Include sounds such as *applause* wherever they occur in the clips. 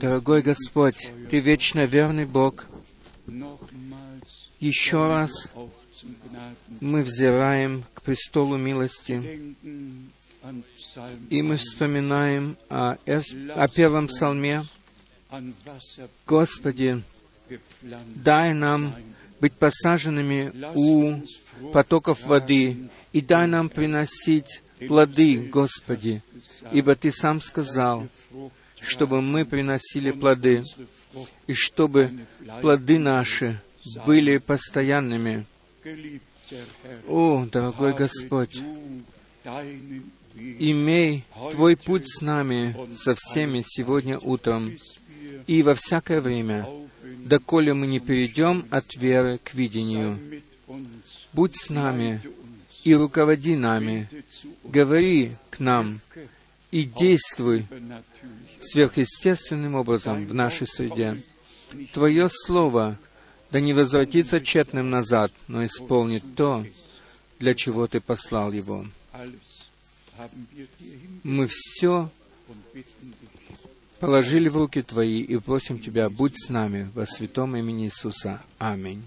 Дорогой Господь, Ты вечно верный Бог. Еще раз мы взираем к престолу милости, и мы вспоминаем о, о первом псалме. Господи, дай нам быть посаженными у потоков воды, и дай нам приносить плоды, Господи, ибо Ты сам сказал, чтобы мы приносили плоды, и чтобы плоды наши были постоянными. О, дорогой Господь, имей Твой путь с нами, со всеми сегодня утром и во всякое время, доколе мы не перейдем от веры к видению. Будь с нами и руководи нами, говори к нам и действуй сверхъестественным образом в нашей среде. Твое Слово да не возвратится тщетным назад, но исполнит то, для чего Ты послал его. Мы все положили в руки Твои и просим Тебя, будь с нами во святом имени Иисуса. Аминь.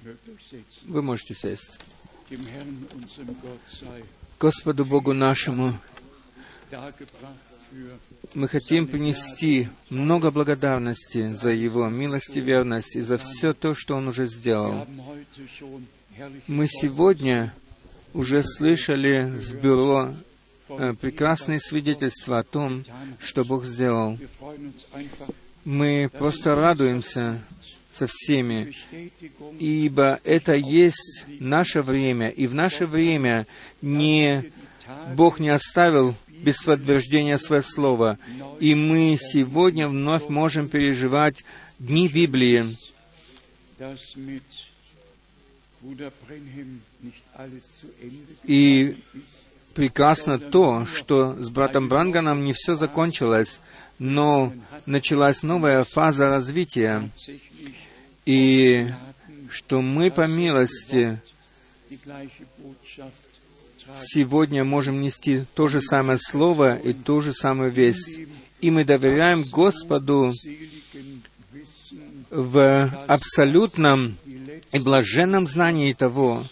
Вы можете сесть. Господу Богу нашему мы хотим принести много благодарности за Его милость и верность и за все то, что Он уже сделал. Мы сегодня уже слышали в бюро э, прекрасные свидетельства о том, что Бог сделал. Мы просто радуемся со всеми, ибо это есть наше время, и в наше время не Бог не оставил без подтверждения свое слово. И мы сегодня вновь можем переживать дни Библии. И прекрасно то, что с братом Бранганом не все закончилось, но началась новая фаза развития, и что мы по милости сегодня можем нести то же самое слово и ту же самую весть. И мы доверяем Господу в абсолютном и блаженном знании того,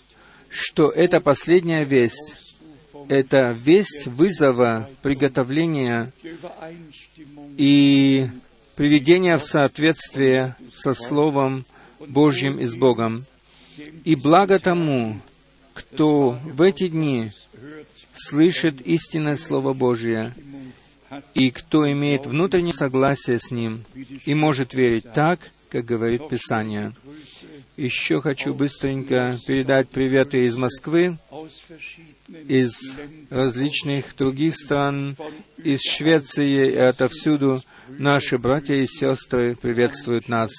что это последняя весть, это весть вызова, приготовления и приведения в соответствие со Словом Божьим и с Богом. И благо тому, кто в эти дни слышит истинное Слово Божие, и кто имеет внутреннее согласие с ним и может верить так, как говорит Писание. Еще хочу быстренько передать приветы из Москвы, из различных других стран, из Швеции и отовсюду. Наши братья и сестры приветствуют нас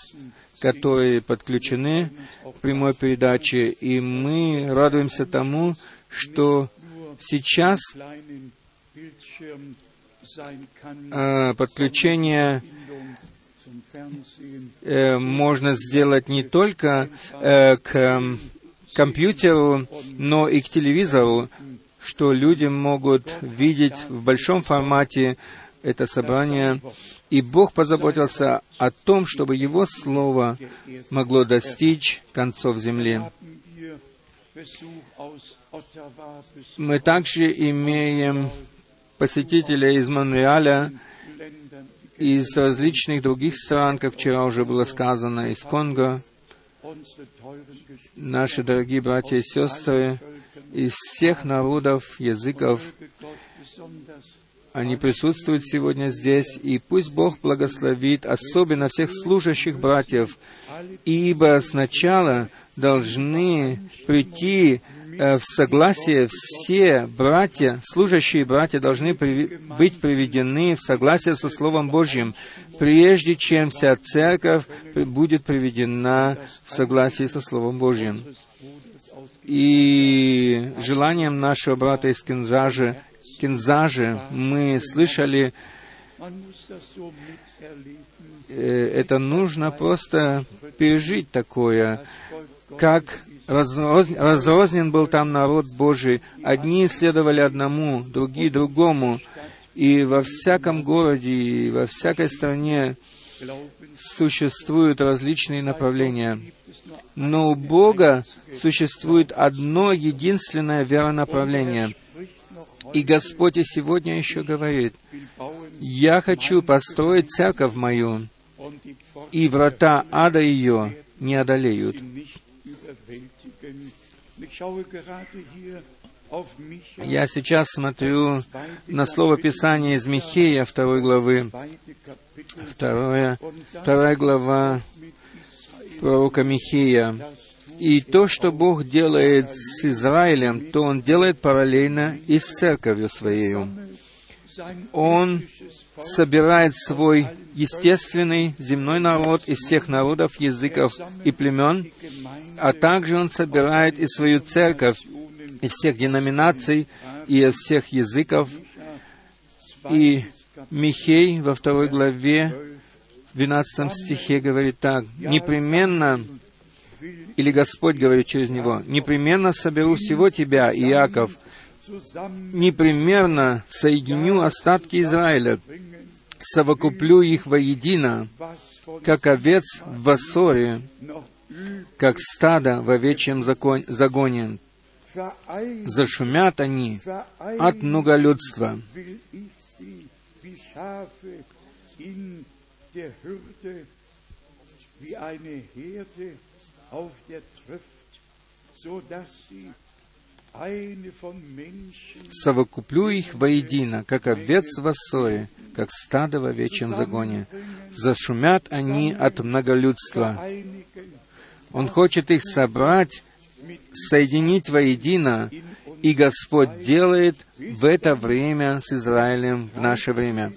которые подключены к прямой передаче, и мы радуемся тому, что сейчас э, подключение э, можно сделать не только э, к компьютеру, но и к телевизору, что люди могут видеть в большом формате это собрание, и Бог позаботился о том, чтобы Его Слово могло достичь концов земли. Мы также имеем посетителей из Монреаля, из различных других стран, как вчера уже было сказано, из Конго, наши дорогие братья и сестры из всех народов, языков, они присутствуют сегодня здесь, и пусть Бог благословит особенно всех служащих братьев, ибо сначала должны прийти э, в согласие все братья, служащие братья должны быть приведены в согласие со Словом Божьим, прежде чем вся церковь будет приведена в согласие со Словом Божьим. И желанием нашего брата из Кинзажа Кинзаже мы слышали, э, это нужно просто пережить такое, как разрознен был там народ Божий. Одни следовали одному, другие другому. И во всяком городе, и во всякой стране существуют различные направления. Но у Бога существует одно единственное веронаправление. И Господь и сегодня еще говорит, «Я хочу построить церковь мою, и врата ада ее не одолеют». Я сейчас смотрю на слово Писания из Михея, второй главы, вторая, вторая глава пророка Михея. И то, что Бог делает с Израилем, то Он делает параллельно и с церковью Своей. Он собирает свой естественный земной народ из всех народов, языков и племен, а также Он собирает и свою церковь из всех деноминаций и из всех языков. И Михей во второй главе, в 12 стихе говорит так, «Непременно или Господь говорит через него, «Непременно соберу всего тебя, Иаков, непременно соединю остатки Израиля, совокуплю их воедино, как овец в Ассоре, как стадо в овечьем загоне. Зашумят они от многолюдства. wie eine Herde совокуплю их воедино, как овец в Ассоре, как стадо в овечьем загоне. Зашумят они от многолюдства. Он хочет их собрать, соединить воедино, и Господь делает в это время с Израилем в наше время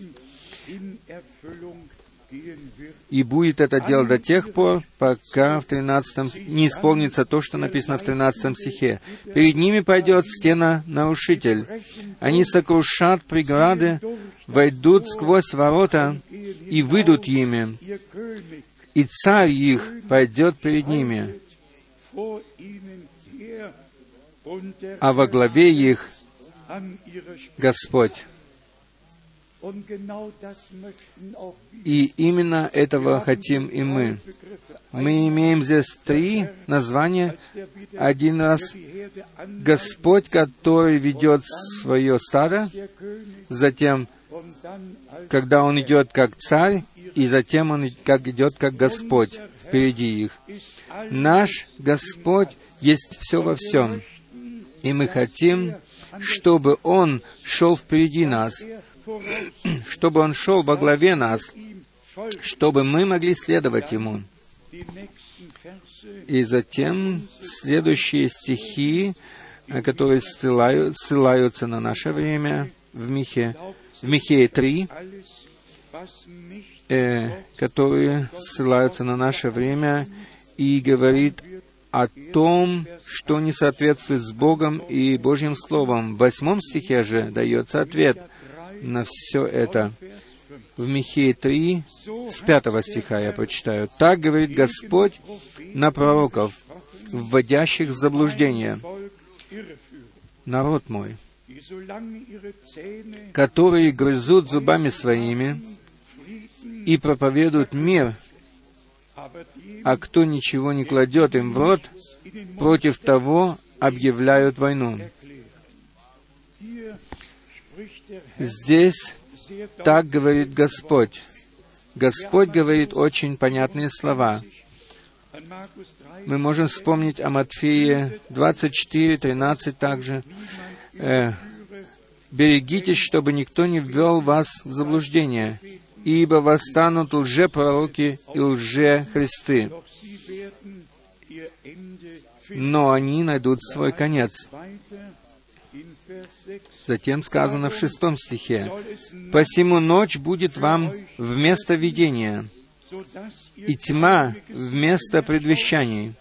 и будет это делать до тех пор, пока в 13 не исполнится то, что написано в 13 стихе. Перед ними пойдет стена нарушитель. Они сокрушат преграды, войдут сквозь ворота и выйдут ими. И царь их пойдет перед ними. А во главе их Господь. И именно этого хотим и мы. Мы имеем здесь три названия. Один раз Господь, который ведет свое стадо, затем, когда Он идет как царь, и затем Он как идет как Господь впереди их. Наш Господь есть все во всем. И мы хотим, чтобы Он шел впереди нас, чтобы Он шел во главе нас, чтобы мы могли следовать Ему. И затем следующие стихи, э, которые ссылают, ссылаются на наше время в Михе, в Михее 3, э, которые ссылаются на наше время и говорит о том, что не соответствует с Богом и Божьим Словом. В восьмом стихе же дается ответ — на все это. В Михее 3, с 5 стиха я прочитаю. «Так говорит Господь на пророков, вводящих в заблуждение, народ мой, которые грызут зубами своими и проповедуют мир, а кто ничего не кладет им в рот, против того объявляют войну. Здесь так говорит Господь. Господь говорит очень понятные слова. Мы можем вспомнить о Матфея 24, 13 также. Э, «Берегитесь, чтобы никто не ввел вас в заблуждение, ибо восстанут лжепророки и лжехристы, но они найдут свой конец». Затем сказано в шестом стихе, «Посему ночь будет вам вместо видения, и тьма вместо предвещаний».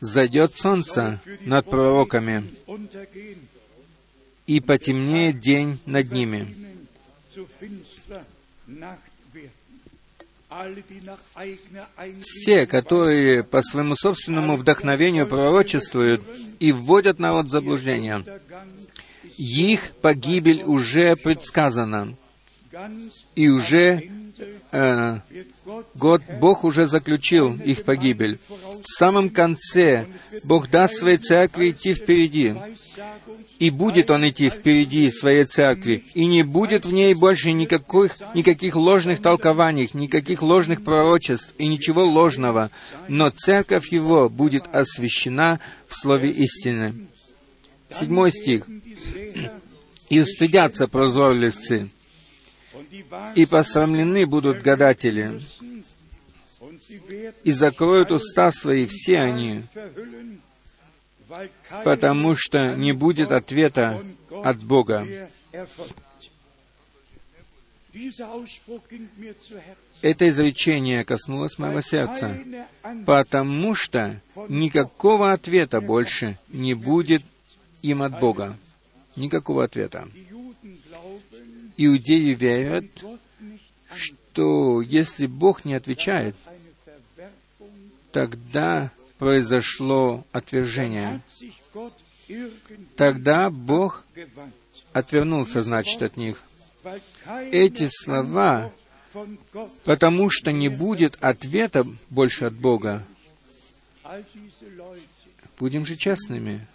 Зайдет солнце над пророками, и потемнеет день над ними. Все, которые по своему собственному вдохновению пророчествуют и вводят народ в заблуждение, их погибель уже предсказана. И уже э, год Бог уже заключил их погибель. В самом конце Бог даст своей церкви идти впереди. И будет Он идти впереди своей церкви. И не будет в ней больше никаких, никаких ложных толкований, никаких ложных пророчеств и ничего ложного. Но церковь Его будет освящена в Слове истины. Седьмой стих. «И устыдятся прозорливцы, и посрамлены будут гадатели, и закроют уста свои все они, потому что не будет ответа от Бога. Это изречение коснулось моего сердца, потому что никакого ответа больше не будет им от Бога. Никакого ответа. Иудеи верят, что если Бог не отвечает, тогда произошло отвержение. Тогда Бог отвернулся, значит, от них. Эти слова, потому что не будет ответа больше от Бога. Будем же честными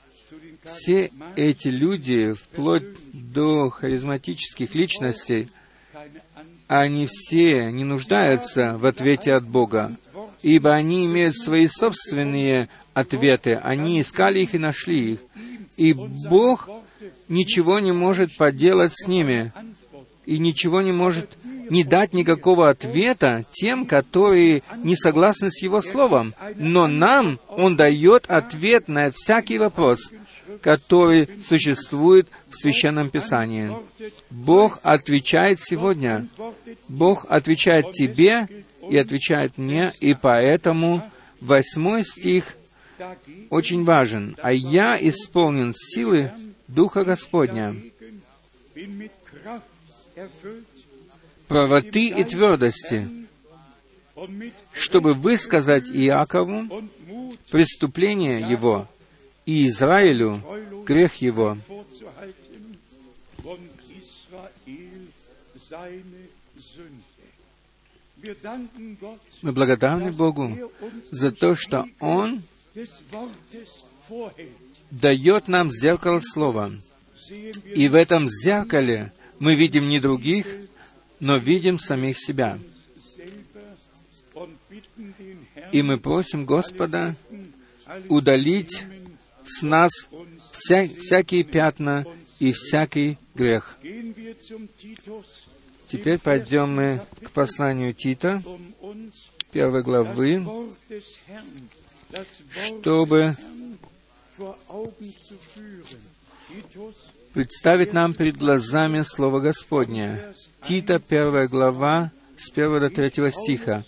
все эти люди, вплоть до харизматических личностей, они все не нуждаются в ответе от Бога, ибо они имеют свои собственные ответы. Они искали их и нашли их. И Бог ничего не может поделать с ними, и ничего не может не дать никакого ответа тем, которые не согласны с Его Словом. Но нам Он дает ответ на всякий вопрос который существует в Священном Писании. Бог отвечает сегодня. Бог отвечает тебе и отвечает мне, и поэтому восьмой стих очень важен. «А я исполнен силы Духа Господня, правоты и твердости, чтобы высказать Иакову преступление его и Израилю грех его. Мы благодарны Богу за то, что Он дает нам зеркало слова. И в этом зеркале мы видим не других, но видим самих себя. И мы просим Господа удалить с нас вся, всякие пятна и всякий грех. Теперь пойдем мы к посланию Тита, первой главы, чтобы представить нам перед глазами Слово Господне. Тита, первая глава, с первого до третьего стиха.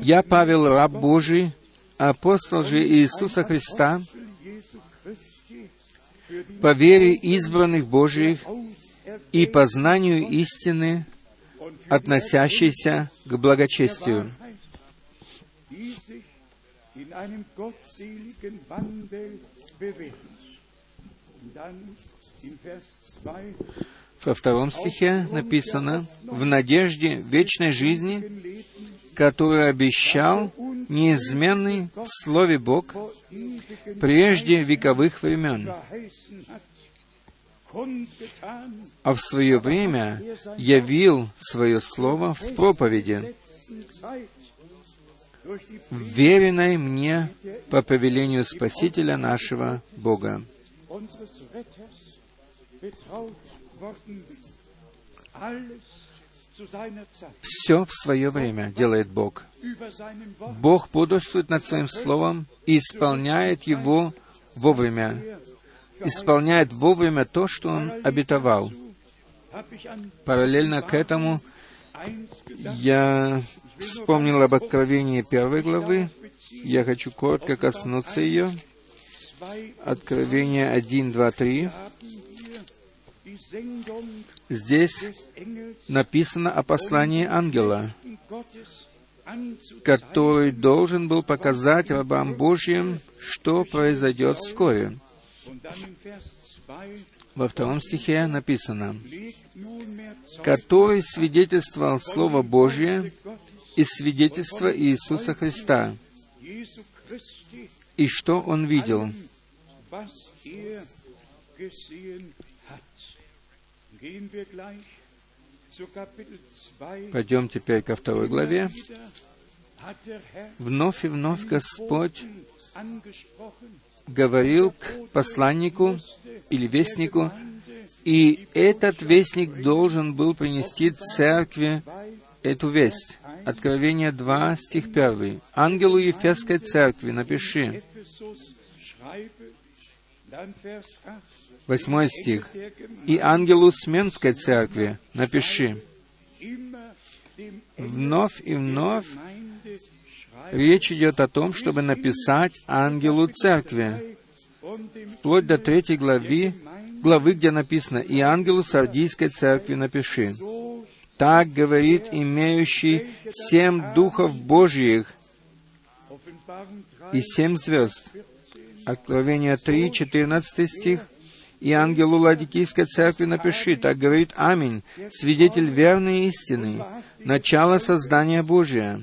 «Я, Павел, раб Божий, апостол же Иисуса Христа, по вере избранных Божьих и по знанию истины, относящейся к благочестию. Во втором стихе написано, «В надежде вечной жизни, которую обещал неизменный в Слове Бог прежде вековых времен, а в свое время явил свое Слово в проповеди, веренной мне по повелению Спасителя нашего Бога. Все в свое время делает Бог. Бог бодрствует над Своим Словом и исполняет его вовремя. Исполняет вовремя то, что Он обетовал. Параллельно к этому я вспомнил об откровении первой главы. Я хочу коротко коснуться ее. Откровение 1, 2, 3. Здесь написано о послании ангела, который должен был показать рабам Божьим, что произойдет вскоре. Во втором стихе написано, «который свидетельствовал Слово Божье и свидетельство Иисуса Христа, и что он видел». Пойдем теперь ко второй главе. Вновь и вновь Господь говорил к посланнику или вестнику, и этот вестник должен был принести церкви эту весть. Откровение 2, стих 1. «Ангелу Ефесской церкви напиши». Восьмой стих. «И ангелу Сменской церкви напиши». Вновь и вновь речь идет о том, чтобы написать ангелу церкви. Вплоть до третьей главы, главы, где написано «И ангелу Сардийской церкви напиши». Так говорит имеющий семь духов Божьих и семь звезд. Откровение 3, 14 стих. «И ангелу Ладикийской церкви напиши, так говорит Аминь, свидетель верной истины, начало создания Божия».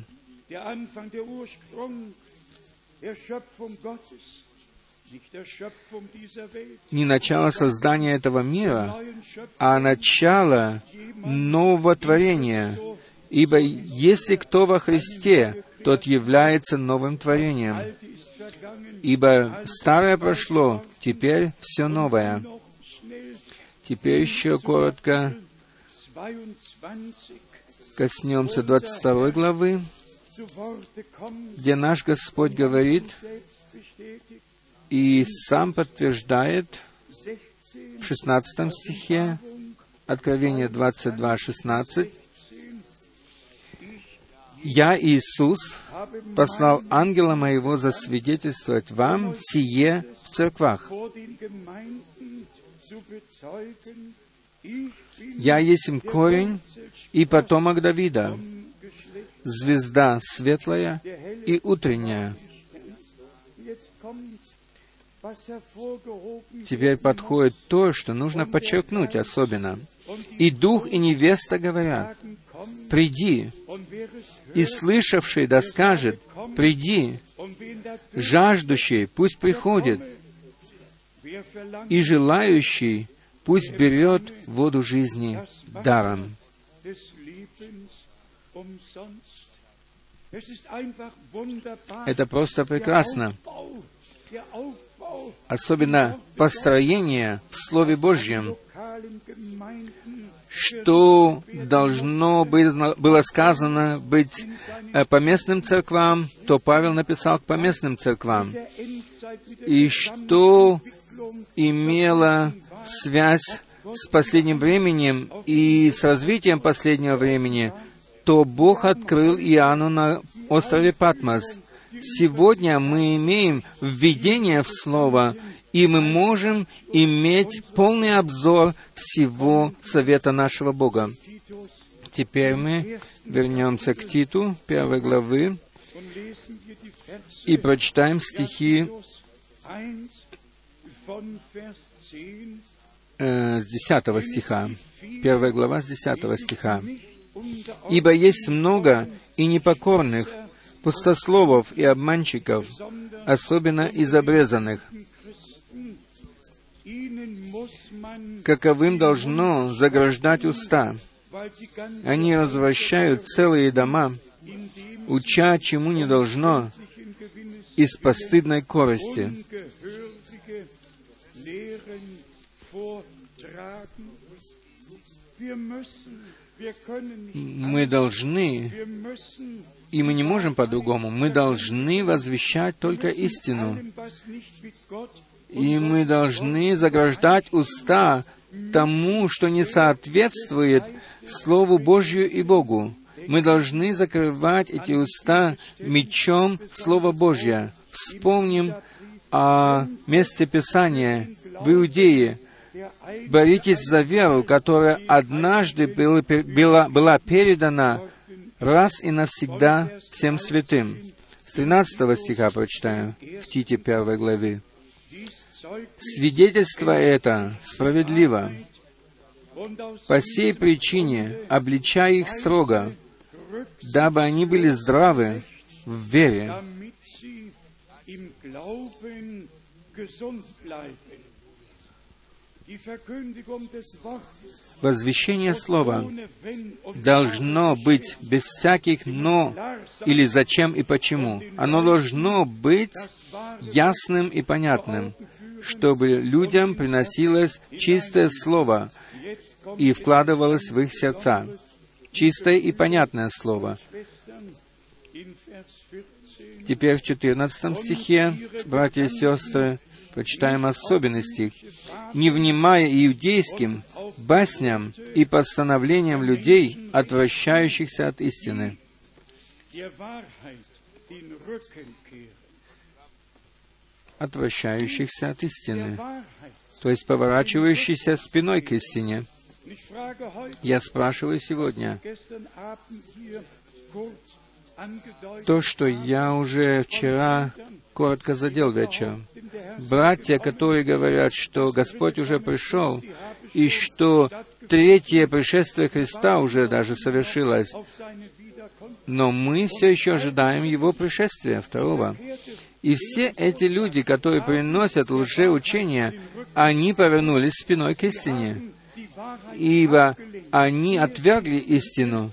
Не начало создания этого мира, а начало нового творения. Ибо если кто во Христе, тот является новым творением. Ибо старое прошло, теперь все новое. Теперь еще коротко коснемся 22 главы, где наш Господь говорит и сам подтверждает в 16 стихе, Откровение 22, 16, «Я, Иисус, послал ангела моего засвидетельствовать вам сие в церквах. Я есть корень и потомок Давида, звезда светлая и утренняя». Теперь подходит то, что нужно подчеркнуть особенно. «И дух, и невеста говорят, приди, и слышавший да скажет, приди, жаждущий пусть приходит, и желающий пусть берет воду жизни даром. Это просто прекрасно. Особенно построение в Слове Божьем, что должно было сказано быть э, по местным церквам, то Павел написал к поместным церквам. И что имело связь с последним временем и с развитием последнего времени, то Бог открыл Иоанну на острове Патмос. Сегодня мы имеем введение в Слово, и мы можем иметь полный обзор всего совета нашего Бога. Теперь мы вернемся к Титу, первой главы, и прочитаем стихи э, с 10 стиха. Первая глава с 10 стиха. «Ибо есть много и непокорных, пустословов и обманщиков, особенно из обрезанных, каковым должно заграждать уста. Они возвращают целые дома, уча, чему не должно, из постыдной корости. Мы должны, и мы не можем по-другому, мы должны возвещать только истину. И мы должны заграждать уста тому, что не соответствует Слову Божью и Богу. Мы должны закрывать эти уста мечом Слова Божьего. Вспомним о месте Писания в Иудее. Боритесь за веру, которая однажды была, была передана раз и навсегда всем святым. С 13 стиха прочитаю в Тите первой главе. Свидетельство это справедливо. По сей причине обличай их строго, дабы они были здравы в вере, Возвещение Слова должно быть без всяких «но» или «зачем» и «почему». Оно должно быть ясным и понятным, чтобы людям приносилось чистое Слово и вкладывалось в их сердца. Чистое и понятное Слово. Теперь в 14 стихе, братья и сестры, почитаем особенности. «Не внимая иудейским басням и постановлениям людей, отвращающихся от истины». Отвращающихся от истины, то есть поворачивающихся спиной к истине. Я спрашиваю сегодня, то, что я уже вчера коротко задел вечером. Братья, которые говорят, что Господь уже пришел, и что третье пришествие Христа уже даже совершилось, но мы все еще ожидаем Его пришествия второго. И все эти люди, которые приносят лжеучения, они повернулись спиной к истине, ибо они отвергли истину,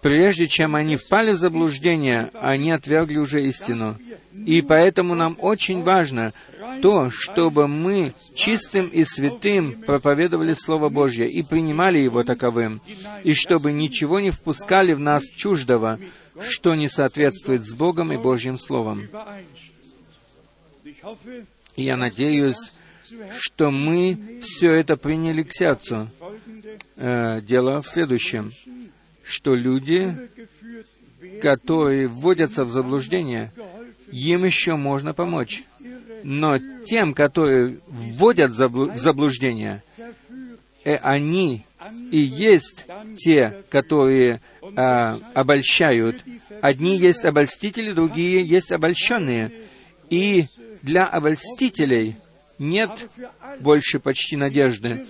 Прежде чем они впали в заблуждение, они отвергли уже истину. И поэтому нам очень важно то, чтобы мы чистым и святым проповедовали Слово Божье и принимали его таковым, и чтобы ничего не впускали в нас чуждого, что не соответствует с Богом и Божьим Словом. Я надеюсь, что мы все это приняли к сердцу. Э, дело в следующем что люди, которые вводятся в заблуждение, им еще можно помочь. Но тем, которые вводят в заблуждение, э, они и есть те, которые а, обольщают. Одни есть обольстители, другие есть обольщенные. И для обольстителей нет больше почти надежды.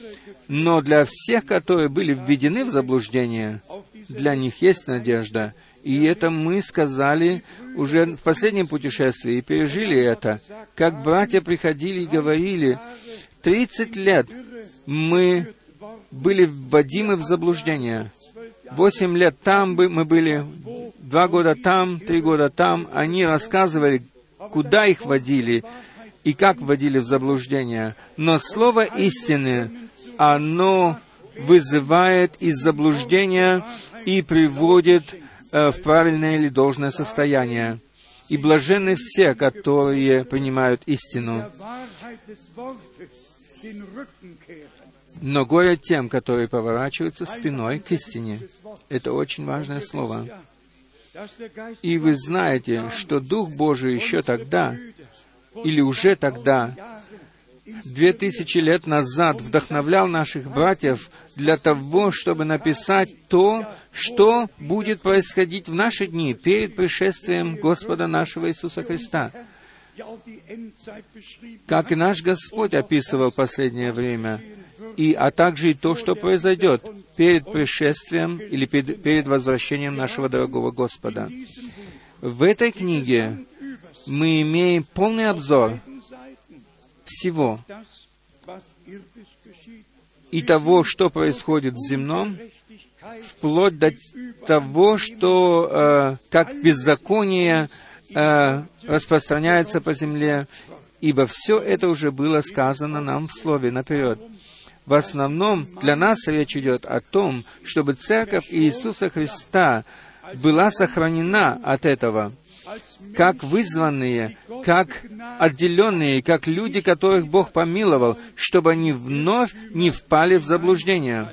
Но для всех, которые были введены в заблуждение, для них есть надежда. И это мы сказали уже в последнем путешествии и пережили это. Как братья приходили и говорили, 30 лет мы были вводимы в заблуждение. Восемь лет там мы были, два года там, три года там. Они рассказывали, куда их водили и как вводили в заблуждение. Но слово истины, оно вызывает из заблуждения и приводит э, в правильное или должное состояние. И блаженны все, которые принимают истину. Но горе тем, которые поворачиваются спиной к истине. Это очень важное слово. И вы знаете, что Дух Божий еще тогда, или уже тогда, две тысячи лет назад вдохновлял наших братьев для того, чтобы написать то, что будет происходить в наши дни перед пришествием Господа нашего Иисуса Христа. Как и наш Господь описывал последнее время, и, а также и то, что произойдет перед пришествием или перед, перед возвращением нашего дорогого Господа. В этой книге мы имеем полный обзор всего и того, что происходит в земном, вплоть до того, что э, как беззаконие э, распространяется по земле, ибо все это уже было сказано нам в Слове наперед. В основном для нас речь идет о том, чтобы Церковь Иисуса Христа была сохранена от этого как вызванные, как отделенные, как люди, которых Бог помиловал, чтобы они вновь не впали в заблуждение.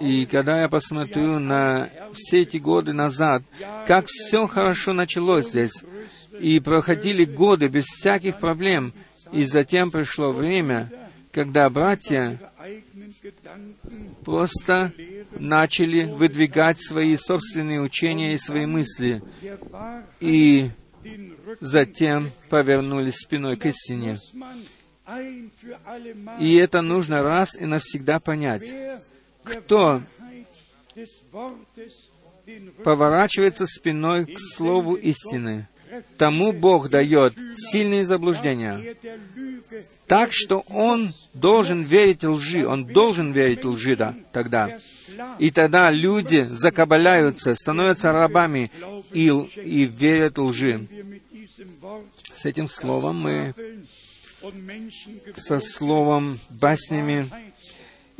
И когда я посмотрю на все эти годы назад, как все хорошо началось здесь, и проходили годы без всяких проблем, и затем пришло время, когда братья просто начали выдвигать свои собственные учения и свои мысли. И затем повернулись спиной к истине. И это нужно раз и навсегда понять. Кто поворачивается спиной к Слову истины, тому Бог дает сильные заблуждения. Так что он должен верить лжи, он должен верить лжи да, тогда. И тогда люди закабаляются, становятся рабами и, и верят лжи. С этим словом мы, со словом баснями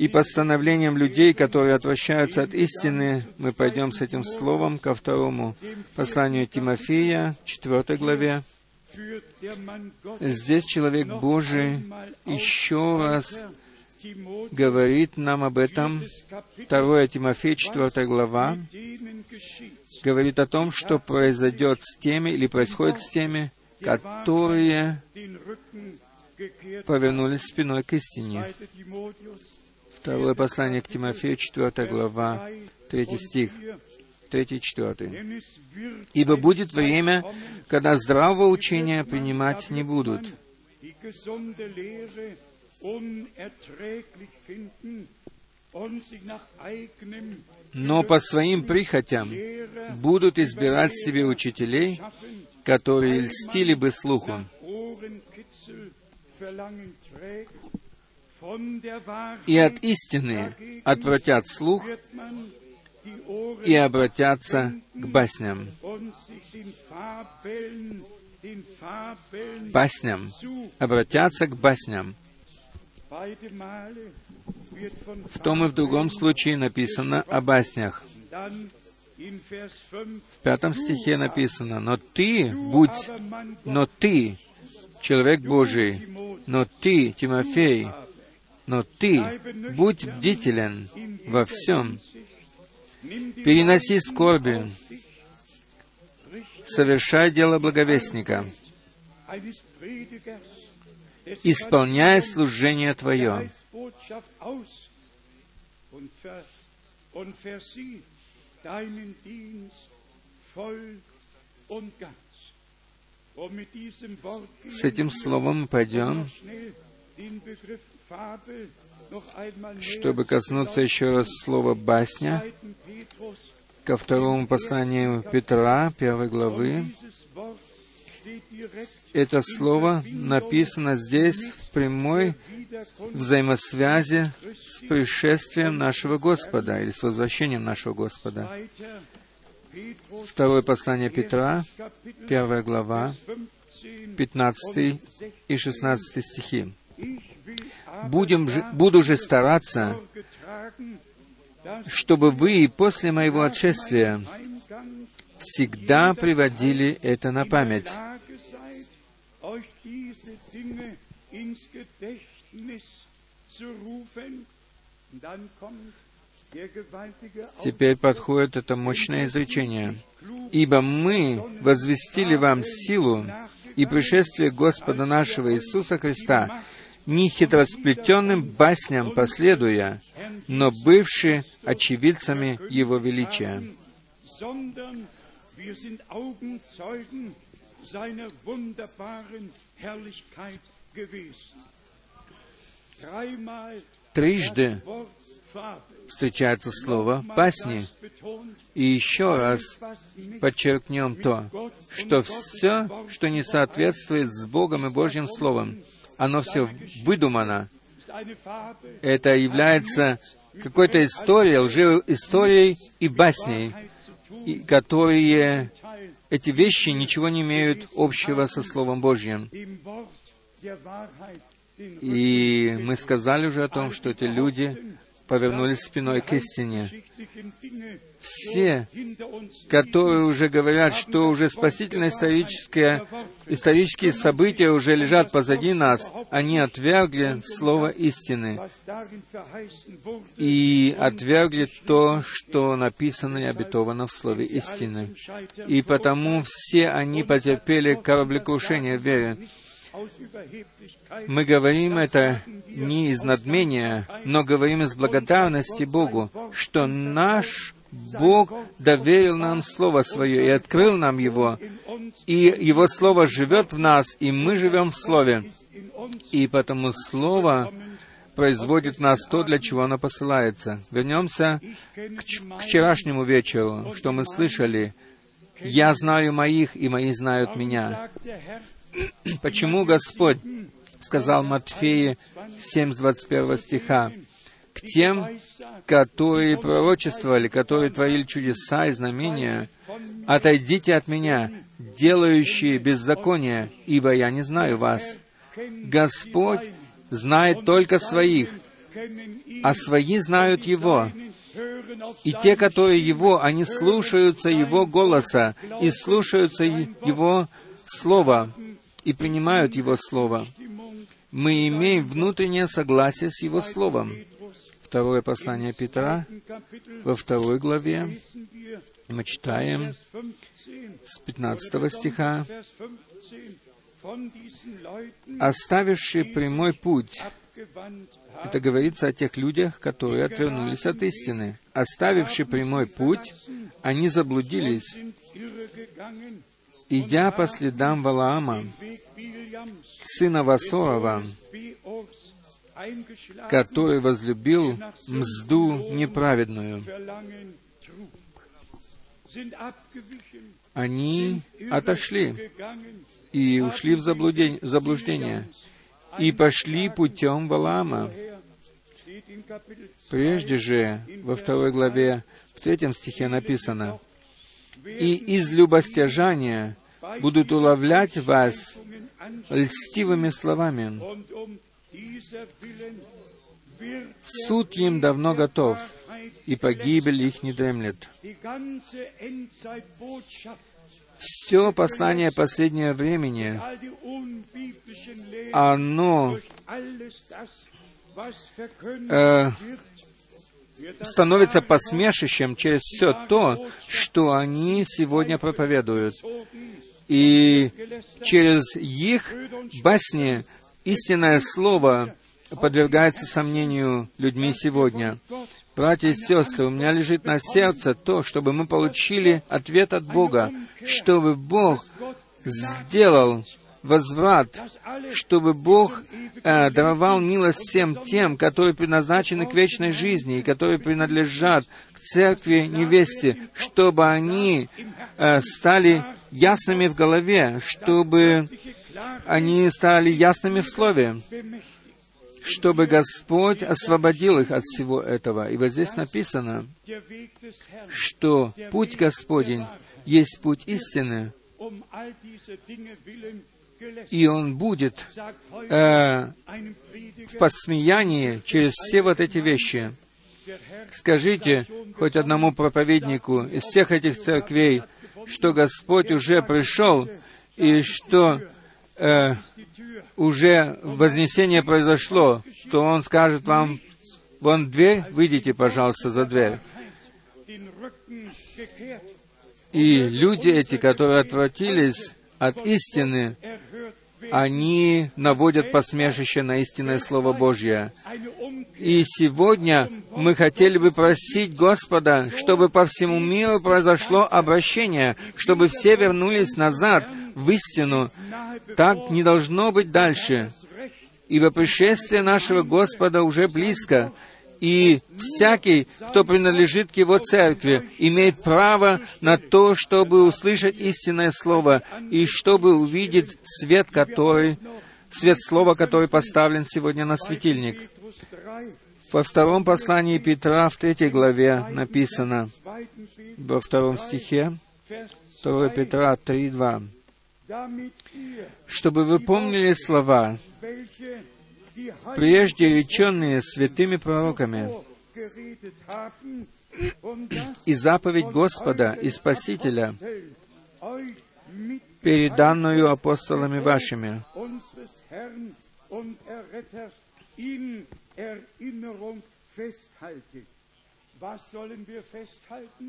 и постановлением людей, которые отвращаются от истины, мы пойдем с этим словом ко второму посланию Тимофея, 4 главе. Здесь человек Божий еще раз говорит нам об этом. 2 Тимофея, 4 глава, говорит о том, что произойдет с теми или происходит с теми, которые повернулись спиной к истине. Второе послание к Тимофею, 4 глава, 3 стих, 3-4. «Ибо будет время, когда здравого учения принимать не будут, но по своим прихотям будут избирать себе учителей, которые льстили бы слуху, и от истины отвратят слух и обратятся к басням. Басням. Обратятся к басням. В том и в другом случае написано о баснях. В пятом стихе написано, «Но ты, будь, но ты, человек Божий, но ты, Тимофей, но ты, будь бдителен во всем, переноси скорби, совершай дело благовестника, исполняй служение Твое. С этим словом мы пойдем чтобы коснуться еще раз слова «басня», ко второму посланию Петра, первой главы. Это слово написано здесь в прямой взаимосвязи с пришествием нашего Господа или с возвращением нашего Господа. Второе послание Петра, первая глава, 15 и 16 стихи будем же, буду же стараться, чтобы вы после моего отшествия всегда приводили это на память. Теперь подходит это мощное изречение. «Ибо мы возвестили вам силу и пришествие Господа нашего Иисуса Христа, не хитросплетенным басням последуя, но бывшие очевидцами Его величия. Трижды встречается слово «басни». И еще раз подчеркнем то, что все, что не соответствует с Богом и Божьим Словом, оно все выдумано. Это является какой-то историей, лживой историей и басней, и которые эти вещи ничего не имеют общего со Словом Божьим. И мы сказали уже о том, что эти люди повернулись спиной к истине все, которые уже говорят, что уже спасительные исторические, исторические события уже лежат позади нас, они отвергли слово истины и отвергли то, что написано и обетовано в слове истины. И потому все они потерпели кораблекрушение в вере. Мы говорим это не из надмения, но говорим из благодарности Богу, что наш Бог доверил нам Слово Свое и открыл нам его и Его Слово живет в нас, и мы живем в Слове. И потому Слово производит нас то, для чего оно посылается. Вернемся к, к вчерашнему вечеру, что мы слышали. «Я знаю моих, и мои знают меня». Почему Господь сказал Матфея 7, 21 стиха, «К тем, которые пророчествовали, которые творили чудеса и знамения, отойдите от меня, делающие беззаконие, ибо я не знаю вас». Господь знает только своих, а свои знают Его. И те, которые Его, они слушаются Его голоса и слушаются Его Слова и принимают Его Слово. Мы имеем внутреннее согласие с Его Словом. Второе послание Петра, во второй главе, мы читаем с 15 стиха, оставивший прямой путь. Это говорится о тех людях, которые отвернулись от истины. Оставивший прямой путь, они заблудились, идя по следам Валаама, сына Васорова, который возлюбил мзду неправедную. Они отошли и ушли в заблуждение, и пошли путем Валаама. Прежде же, во второй главе, в третьем стихе написано, «И из любостяжания будут уловлять вас льстивыми словами. Суд им давно готов, и погибель их не дремлет. Все послание последнего времени, оно э, становится посмешищем через все то, что они сегодня проповедуют. И через их басни истинное слово подвергается сомнению людьми сегодня. Братья и сестры, у меня лежит на сердце то, чтобы мы получили ответ от Бога, чтобы Бог сделал возврат, чтобы Бог э, даровал милость всем тем, которые предназначены к вечной жизни и которые принадлежат к церкви невесте, чтобы они э, стали ясными в голове, чтобы они стали ясными в слове, чтобы Господь освободил их от всего этого. И вот здесь написано, что путь Господень есть путь истины, и он будет э, в посмеянии через все вот эти вещи. Скажите хоть одному проповеднику из всех этих церквей, что Господь уже пришел, и что э, уже вознесение произошло, то Он скажет вам, вон дверь, выйдите, пожалуйста, за дверь. И люди эти, которые отвратились от истины, они наводят посмешище на истинное Слово Божье. И сегодня мы хотели бы просить Господа, чтобы по всему миру произошло обращение, чтобы все вернулись назад в истину. Так не должно быть дальше, ибо пришествие нашего Господа уже близко, и всякий, кто принадлежит к Его церкви, имеет право на то, чтобы услышать истинное Слово и чтобы увидеть свет, который, свет Слова, который поставлен сегодня на светильник. Во втором послании Петра, в третьей главе, написано, во втором стихе, 2 Петра 3.2, «Чтобы вы помнили слова, прежде реченные святыми пророками, и заповедь Господа и Спасителя, переданную апостолами вашими,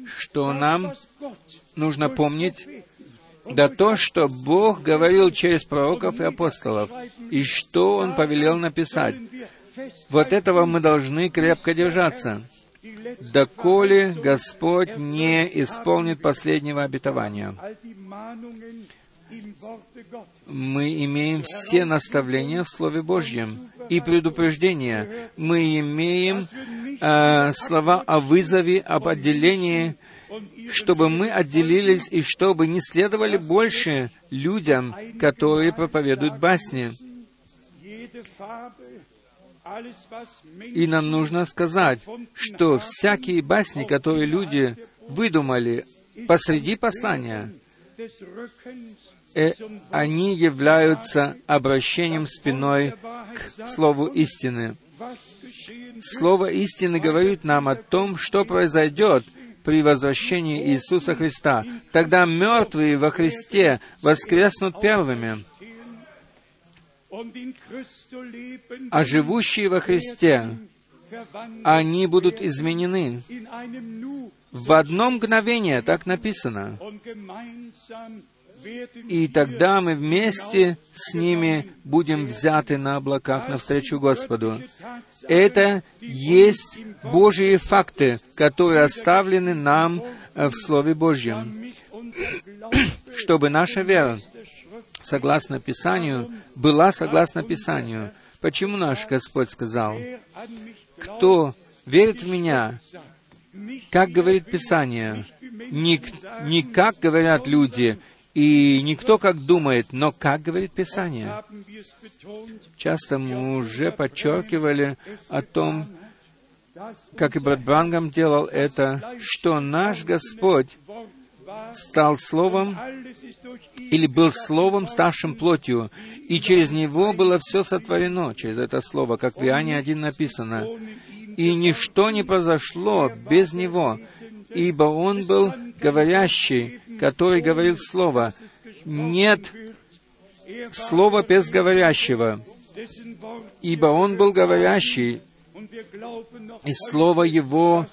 что нам нужно помнить да то, что Бог говорил через пророков и апостолов, и что Он повелел написать. Вот этого мы должны крепко держаться, доколе Господь не исполнит последнего обетования. Мы имеем все наставления в Слове Божьем и предупреждения. Мы имеем э, слова о вызове, об отделении, чтобы мы отделились и чтобы не следовали больше людям, которые проповедуют басни. И нам нужно сказать, что всякие басни, которые люди выдумали посреди послания, э, они являются обращением спиной к Слову истины. Слово истины говорит нам о том, что произойдет при возвращении Иисуса Христа. Тогда мертвые во Христе воскреснут первыми, а живущие во Христе, они будут изменены в одно мгновение, так написано. И тогда мы вместе с ними будем взяты на облаках навстречу Господу. Это есть Божьи факты, которые оставлены нам в Слове Божьем, *clears throat* чтобы наша вера, согласно Писанию, была согласно Писанию. Почему наш Господь сказал, «Кто верит в Меня, как говорит Писание, не, не как говорят люди, и никто как думает, но как говорит Писание. Часто мы уже подчеркивали о том, как и брат Брангам делал это, что наш Господь стал Словом или был Словом, ставшим плотью, и через Него было все сотворено, через это Слово, как в Иоанне 1 написано. И ничто не произошло без Него, ибо Он был говорящий, который говорил Слово. Нет слова без говорящего, ибо Он был говорящий, и Слово Его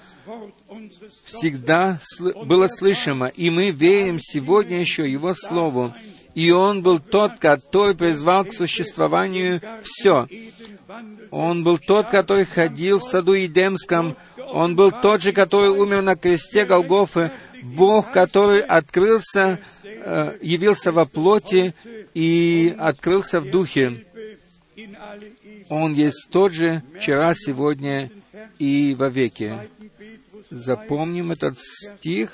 всегда было слышимо, и мы верим сегодня еще Его Слову. И Он был тот, который призвал к существованию все. Он был тот, который ходил в саду Едемском. Он был тот же, который умер на кресте Голгофы. Бог, который открылся, э, явился во плоти и открылся в духе. Он есть тот же вчера, сегодня и во веки. Запомним этот стих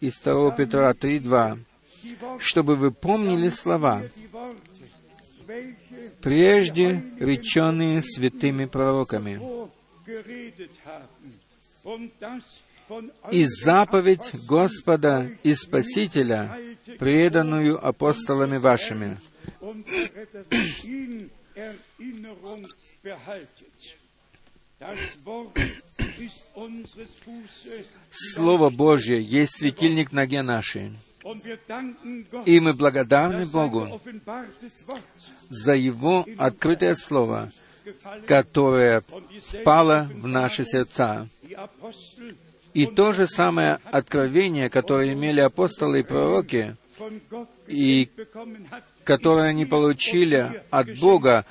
из 2 Петра 3.2, чтобы вы помнили слова, прежде реченные святыми пророками, и заповедь Господа и Спасителя, преданную апостолами вашими. Слово Божье есть светильник ноге нашей. И мы благодарны Богу за Его открытое Слово, которое впало в наши сердца. И то же самое откровение, которое имели апостолы и пророки, и которое они получили от Бога,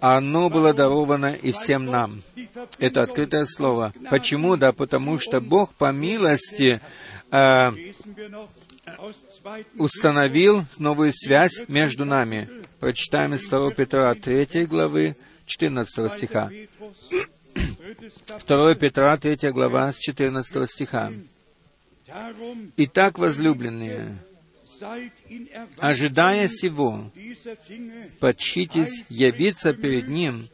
оно было даровано и всем нам. Это открытое слово. Почему? Да потому что Бог по милости э, установил новую связь между нами. Прочитаем из 2 Петра 3 главы 14 стиха. 2 Петра 3 глава с 14 стиха. «Итак, возлюбленные, ожидая сего, подчитесь явиться перед Ним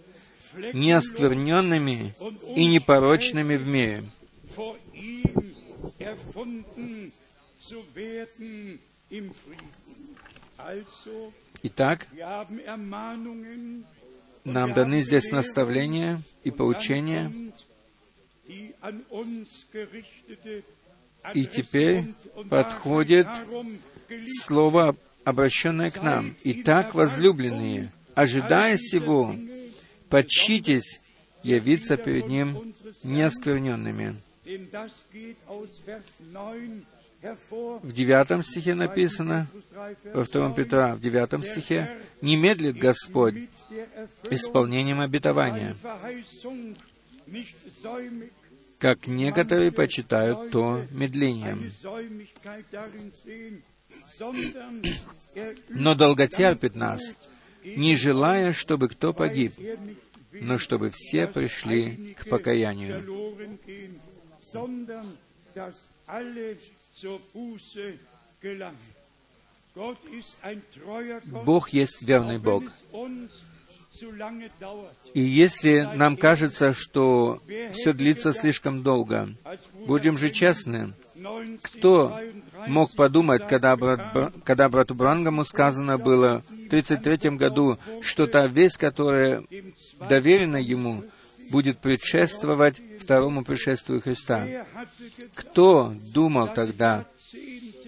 неоскверненными и непорочными в мире. Итак, нам даны здесь наставления и поучения, и теперь подходит слово, обращенное к нам. «Итак, возлюбленные, ожидая сего, подчитесь явиться перед Ним неоскверненными». В девятом стихе написано, во втором Петра, в девятом стихе, «Не медлит Господь исполнением обетования, как некоторые почитают то медлением. но долготерпит нас, не желая, чтобы кто погиб, но чтобы все пришли к покаянию. Бог есть верный Бог. И если нам кажется, что все длится слишком долго, будем же честны, кто мог подумать, когда, брат, когда брату Брангаму сказано было в 1933 году, что та весть, которая доверена ему, будет предшествовать второму пришествию Христа. Кто думал тогда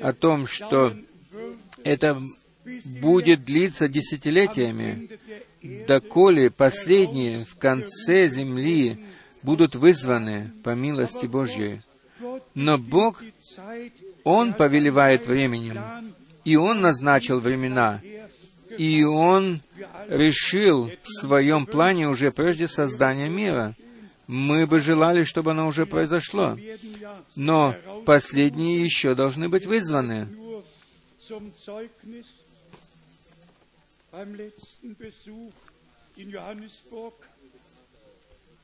о том, что это будет длиться десятилетиями, доколе последние в конце земли будут вызваны по милости Божьей. Но Бог, Он повелевает временем, и Он назначил времена, и Он решил в своем плане уже прежде создания мира. Мы бы желали, чтобы оно уже произошло. Но последние еще должны быть вызваны.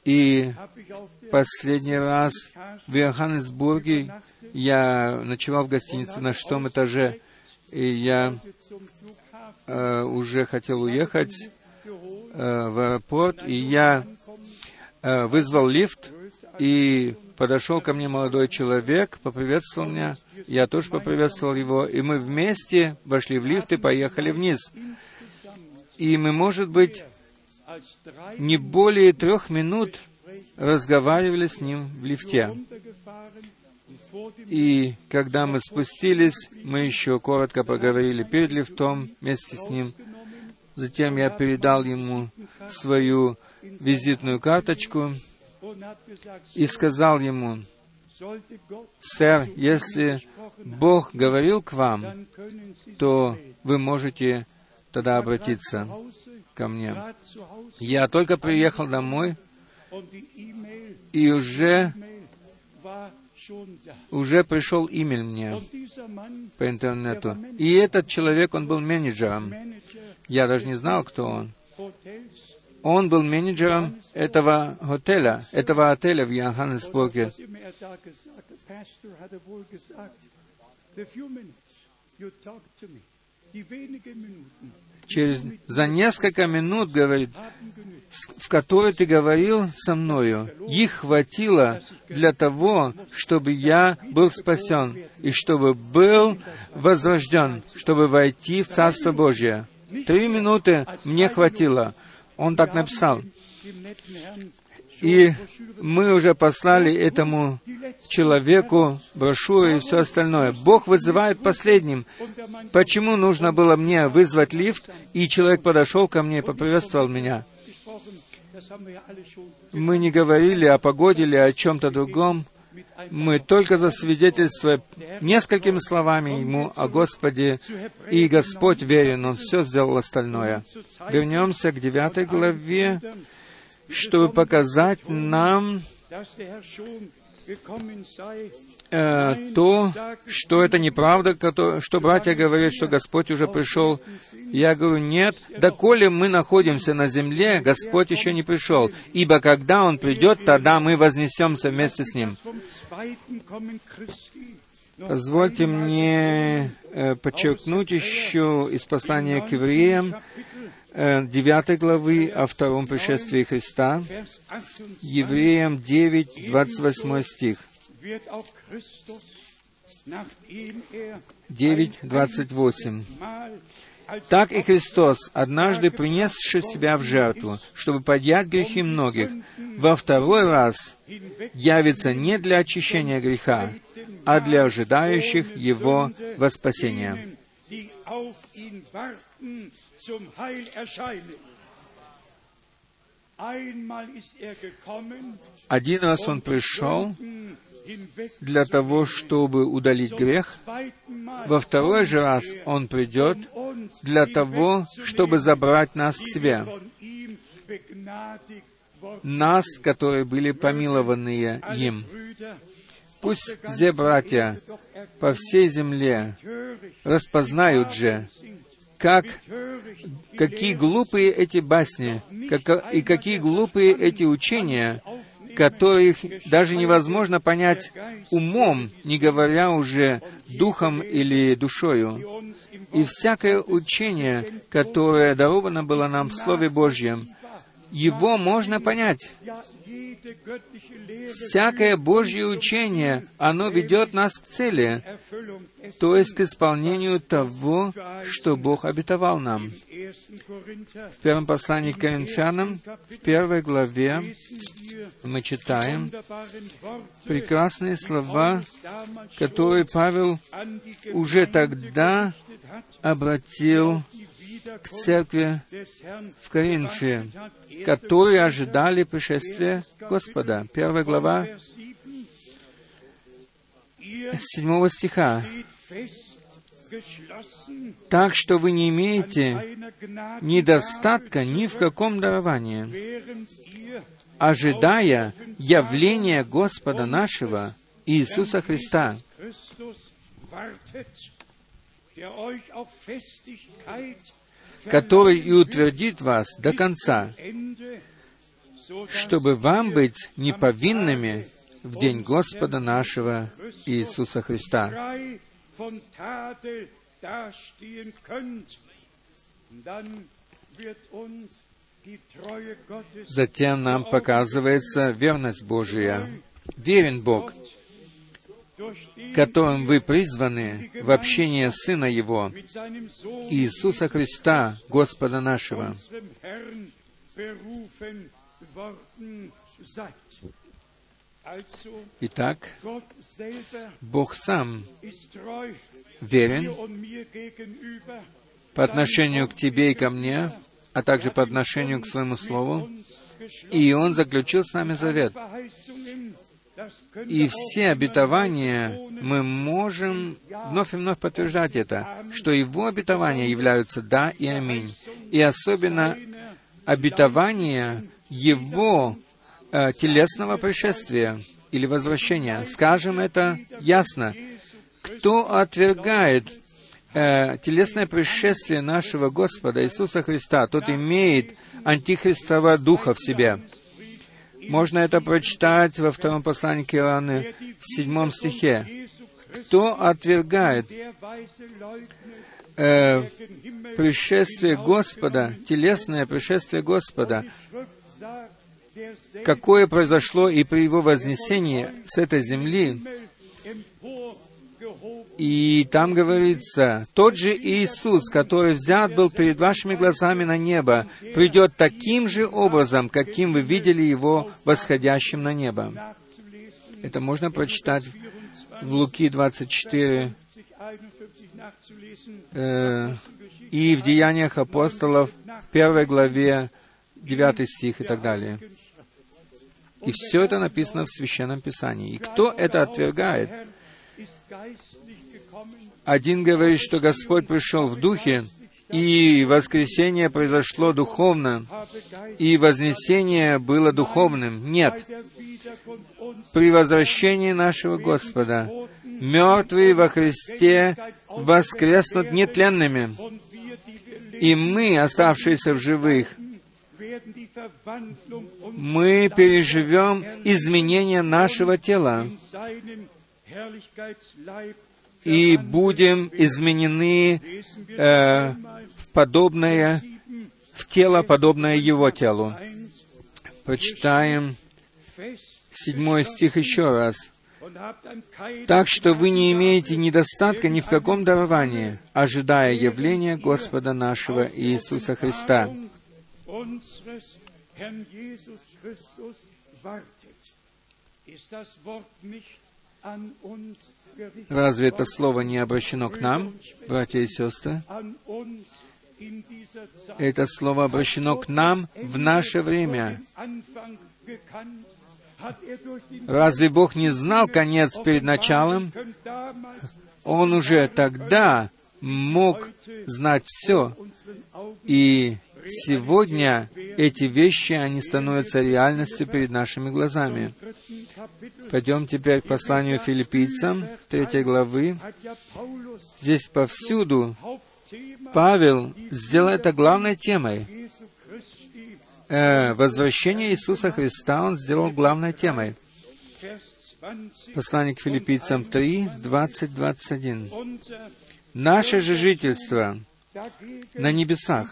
И последний раз в Йоханнесбурге я ночевал в гостинице на шестом этаже, и я э, уже хотел уехать э, в аэропорт, и я э, вызвал лифт, и подошел ко мне молодой человек, поприветствовал меня, я тоже поприветствовал его, и мы вместе вошли в лифт и поехали вниз. И мы, может быть, не более трех минут разговаривали с ним в лифте. И когда мы спустились, мы еще коротко поговорили перед лифтом вместе с ним. Затем я передал ему свою визитную карточку и сказал ему, «Сэр, если Бог говорил к вам, то вы можете тогда обратиться ко мне. Я только приехал домой, и уже, уже пришел имель мне по интернету. И этот человек, он был менеджером. Я даже не знал, кто он. Он был менеджером этого отеля, этого отеля в Йоханнесбурге. Через, за несколько минут, говорит, в которые ты говорил со мною, их хватило для того, чтобы я был спасен и чтобы был возрожден, чтобы войти в Царство Божье. Три минуты мне хватило. Он так написал. И мы уже послали этому человеку брошюру и все остальное. Бог вызывает последним. Почему нужно было мне вызвать лифт, и человек подошел ко мне и поприветствовал меня? Мы не говорили о погоде или о чем-то другом. Мы только за свидетельство несколькими словами Ему о Господе, и Господь верен, Он все сделал остальное. Вернемся к девятой главе, чтобы показать нам э, то, что это неправда, что братья говорят, что Господь уже пришел. Я говорю, нет, доколе мы находимся на земле, Господь еще не пришел. Ибо когда Он придет, тогда мы вознесемся вместе с Ним. Позвольте мне э, подчеркнуть еще из послания к евреям, 9 главы о втором пришествии Христа, Евреям 9, 28 стих. 9, 28. Так и Христос, однажды принесший себя в жертву, чтобы поднять грехи многих, во второй раз явится не для очищения греха, а для ожидающих Его во спасение. Один раз Он пришел для того, чтобы удалить грех. Во второй же раз Он придет для того, чтобы забрать нас к себе. Нас, которые были помилованные им. Пусть все братья по всей земле распознают же, как, какие глупые эти басни, как, и какие глупые эти учения, которых даже невозможно понять умом, не говоря уже духом или душою. И всякое учение, которое даровано было нам в Слове Божьем, его можно понять. Всякое Божье учение, оно ведет нас к цели, то есть к исполнению того, что Бог обетовал нам. В первом послании к Коринфянам, в первой главе, мы читаем прекрасные слова, которые Павел уже тогда обратил к церкви в Коринфе, которые ожидали пришествия Господа. Первая глава седьмого стиха. Так что вы не имеете недостатка ни в каком даровании, ожидая явления Господа нашего Иисуса Христа, который и утвердит вас до конца, чтобы вам быть неповинными в день Господа нашего Иисуса Христа. Затем нам показывается верность Божия. Верен Бог, которым вы призваны в общение Сына Его, Иисуса Христа, Господа нашего. Итак, Бог сам верен по отношению к тебе и ко мне, а также по отношению к своему Слову, и Он заключил с нами завет. И все обетования мы можем вновь и вновь подтверждать это, что Его обетования являются «да» и «аминь». И особенно обетования Его э, телесного пришествия или возвращения. Скажем это ясно. Кто отвергает э, телесное пришествие нашего Господа Иисуса Христа, тот имеет антихристова духа в себе. Можно это прочитать во втором послании к Иоанну в седьмом стихе. Кто отвергает э, пришествие Господа, телесное пришествие Господа, какое произошло и при Его вознесении с этой земли, и там говорится, тот же Иисус, который взят был перед вашими глазами на небо, придет таким же образом, каким вы видели Его восходящим на небо. Это можно прочитать в Луки 24 э, и в Деяниях апостолов, первой главе, 9 стих и так далее. И все это написано в Священном Писании. И кто это отвергает, один говорит, что Господь пришел в духе, и воскресение произошло духовно, и вознесение было духовным. Нет. При возвращении нашего Господа мертвые во Христе воскреснут нетленными, и мы, оставшиеся в живых, мы переживем изменение нашего тела и будем изменены э, в подобное, в тело, подобное Его телу. Прочитаем седьмой стих еще раз. Так что вы не имеете недостатка ни в каком даровании, ожидая явления Господа нашего Иисуса Христа. Разве это слово не обращено к нам, братья и сестры? Это слово обращено к нам в наше время. Разве Бог не знал конец перед началом? Он уже тогда мог знать все. И сегодня эти вещи, они становятся реальностью перед нашими глазами. Пойдем теперь к посланию филиппийцам, третьей главы. Здесь повсюду Павел сделал это главной темой. Э, возвращение Иисуса Христа он сделал главной темой. Послание к филиппийцам 3, 20, 21. «Наше же жительство на небесах,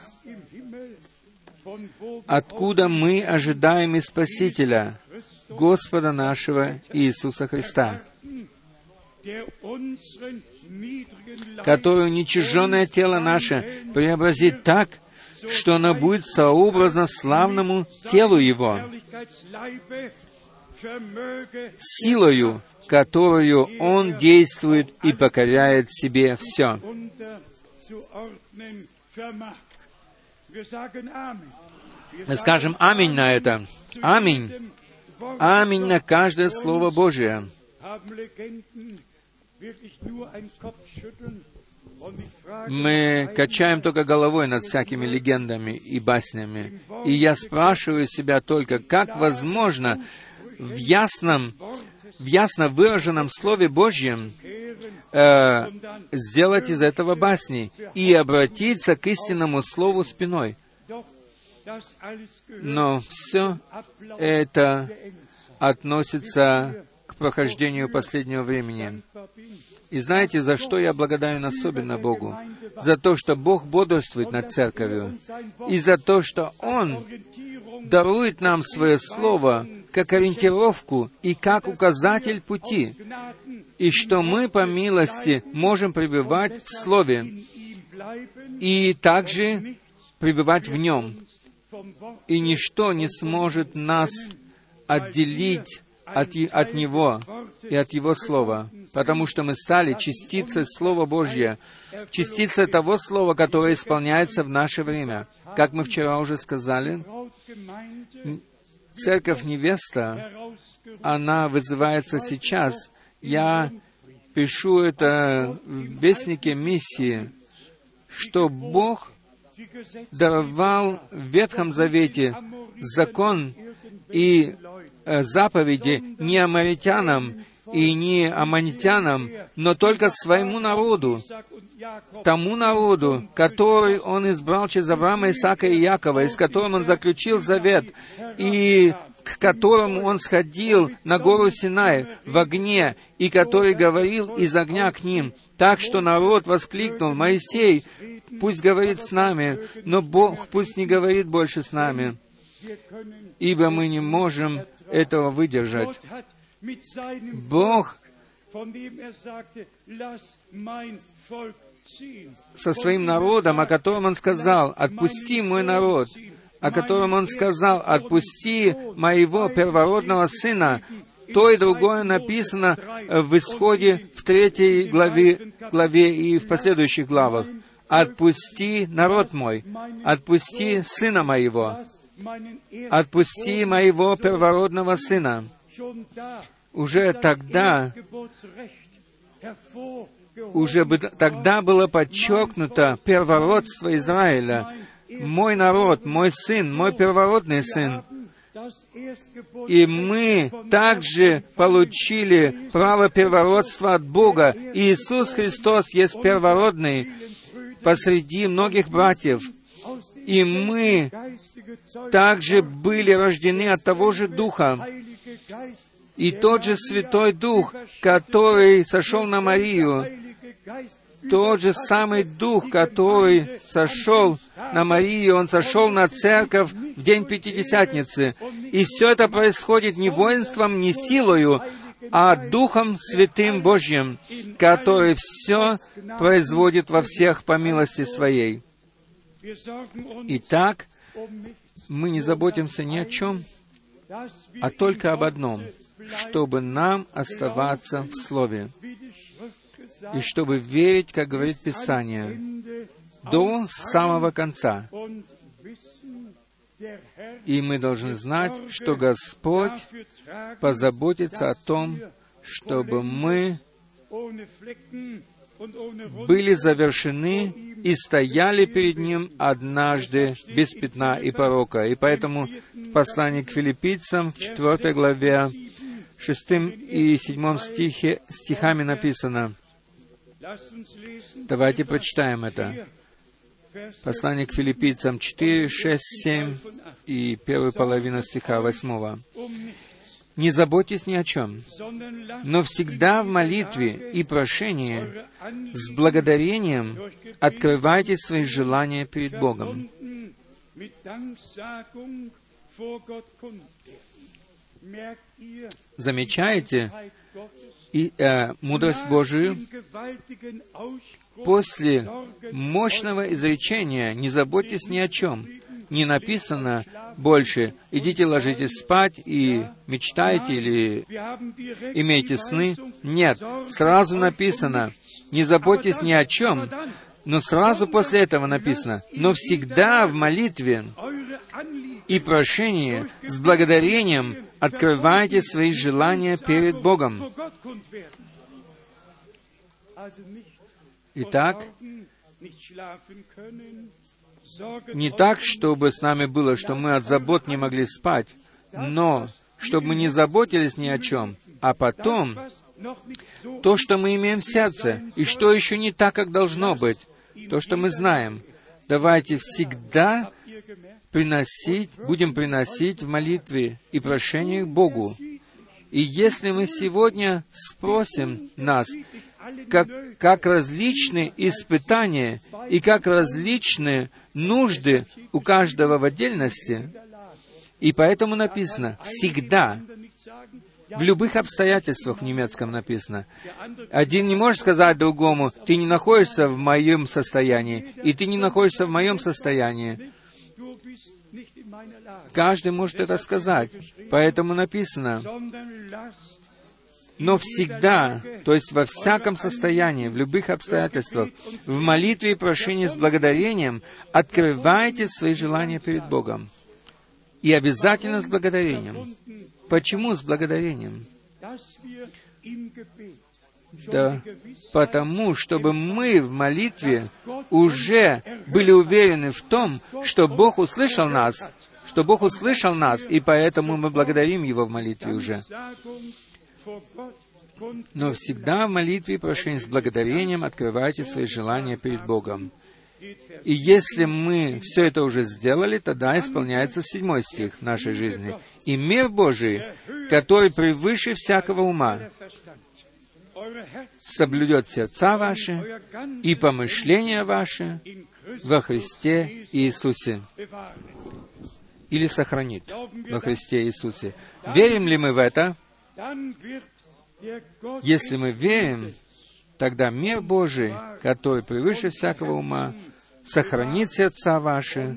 откуда мы ожидаем и Спасителя, Господа нашего Иисуса Христа, который уничиженное тело наше преобразит так, что оно будет сообразно славному телу Его, силою, которую Он действует и покоряет себе все. Мы скажем «Аминь» на это. Аминь. Аминь на каждое Слово Божие. Мы качаем только головой над всякими легендами и баснями. И я спрашиваю себя только, как возможно в ясном, в ясно выраженном Слове Божьем э, сделать из этого басни и обратиться к истинному Слову спиной. Но все это относится к прохождению последнего времени. И знаете, за что я благодарен особенно Богу? За то, что Бог бодрствует над церковью, и за то, что Он дарует нам свое Слово как ориентировку и как указатель пути, и что мы, по милости, можем пребывать в Слове и также пребывать в Нем. И ничто не сможет нас отделить от, от Него и от Его Слова, потому что мы стали частицей Слова Божьего, частицей того Слова, которое исполняется в наше время. Как мы вчера уже сказали, церковь невеста, она вызывается сейчас. Я пишу это в Вестнике миссии, что Бог даровал в Ветхом Завете закон и э, заповеди не амаритянам и не аманитянам, но только своему народу, тому народу, который Он избрал через Авраама, Исаака и Якова, и с которым Он заключил завет, и к которому Он сходил на гору Синай в огне, и который говорил из огня к ним, так что народ воскликнул, «Моисей, пусть говорит с нами, но Бог пусть не говорит больше с нами, ибо мы не можем этого выдержать. Бог со своим народом, о котором Он сказал, «Отпусти мой народ», о котором Он сказал, «Отпусти моего первородного сына», то и другое написано в Исходе в третьей главе, главе и в последующих главах. «Отпусти народ мой, отпусти сына моего, отпусти моего первородного сына». Уже тогда, уже тогда было подчеркнуто первородство Израиля. Мой народ, мой сын, мой первородный сын. И мы также получили право первородства от Бога. Иисус Христос есть первородный посреди многих братьев. И мы также были рождены от того же Духа. И тот же Святой Дух, который сошел на Марию, тот же самый Дух, который сошел на Марию, Он сошел на церковь в день Пятидесятницы. И все это происходит не воинством, не силою, а Духом Святым Божьим, который все производит во всех по милости Своей. Итак, мы не заботимся ни о чем, а только об одном, чтобы нам оставаться в Слове, и чтобы верить, как говорит Писание, до самого конца. И мы должны знать, что Господь позаботится о том, чтобы мы были завершены и стояли перед Ним однажды без пятна и порока. И поэтому в послании к филиппийцам в 4 главе шестым и седьмом стихе, стихами написано. Давайте прочитаем это. Послание к филиппийцам 4, 6, 7 и первая половина стиха 8. «Не заботьтесь ни о чем, но всегда в молитве и прошении с благодарением открывайте свои желания перед Богом». Замечаете и, э, мудрость Божию после мощного изречения «Не заботьтесь ни о чем», не написано больше «идите ложитесь спать и мечтайте или имейте сны». Нет, сразу написано «не заботьтесь ни о чем», но сразу после этого написано «но всегда в молитве и прошении с благодарением открывайте свои желания перед Богом». Итак, не так, чтобы с нами было, что мы от забот не могли спать, но чтобы мы не заботились ни о чем, а потом то, что мы имеем в сердце, и что еще не так, как должно быть, то, что мы знаем, давайте всегда приносить, будем приносить в молитве и прошении к Богу. И если мы сегодня спросим нас, как, как различные испытания и как различные нужды у каждого в отдельности. И поэтому написано «всегда». В любых обстоятельствах в немецком написано. Один не может сказать другому, ты не находишься в моем состоянии, и ты не находишься в моем состоянии. Каждый может это сказать. Поэтому написано, но всегда, то есть во всяком состоянии, в любых обстоятельствах, в молитве и прошении с благодарением открывайте свои желания перед Богом. И обязательно с благодарением. Почему с благодарением? Да, потому, чтобы мы в молитве уже были уверены в том, что Бог услышал нас, что Бог услышал нас, и поэтому мы благодарим Его в молитве уже но всегда в молитве и прошении с благодарением открывайте свои желания перед Богом. И если мы все это уже сделали, тогда исполняется седьмой стих нашей жизни. «И мир Божий, который превыше всякого ума, соблюдет сердца ваши и помышления ваши во Христе Иисусе» или сохранит во Христе Иисусе. Верим ли мы в это? Если мы верим, тогда мир Божий, который превыше всякого ума, сохранит сердца ваши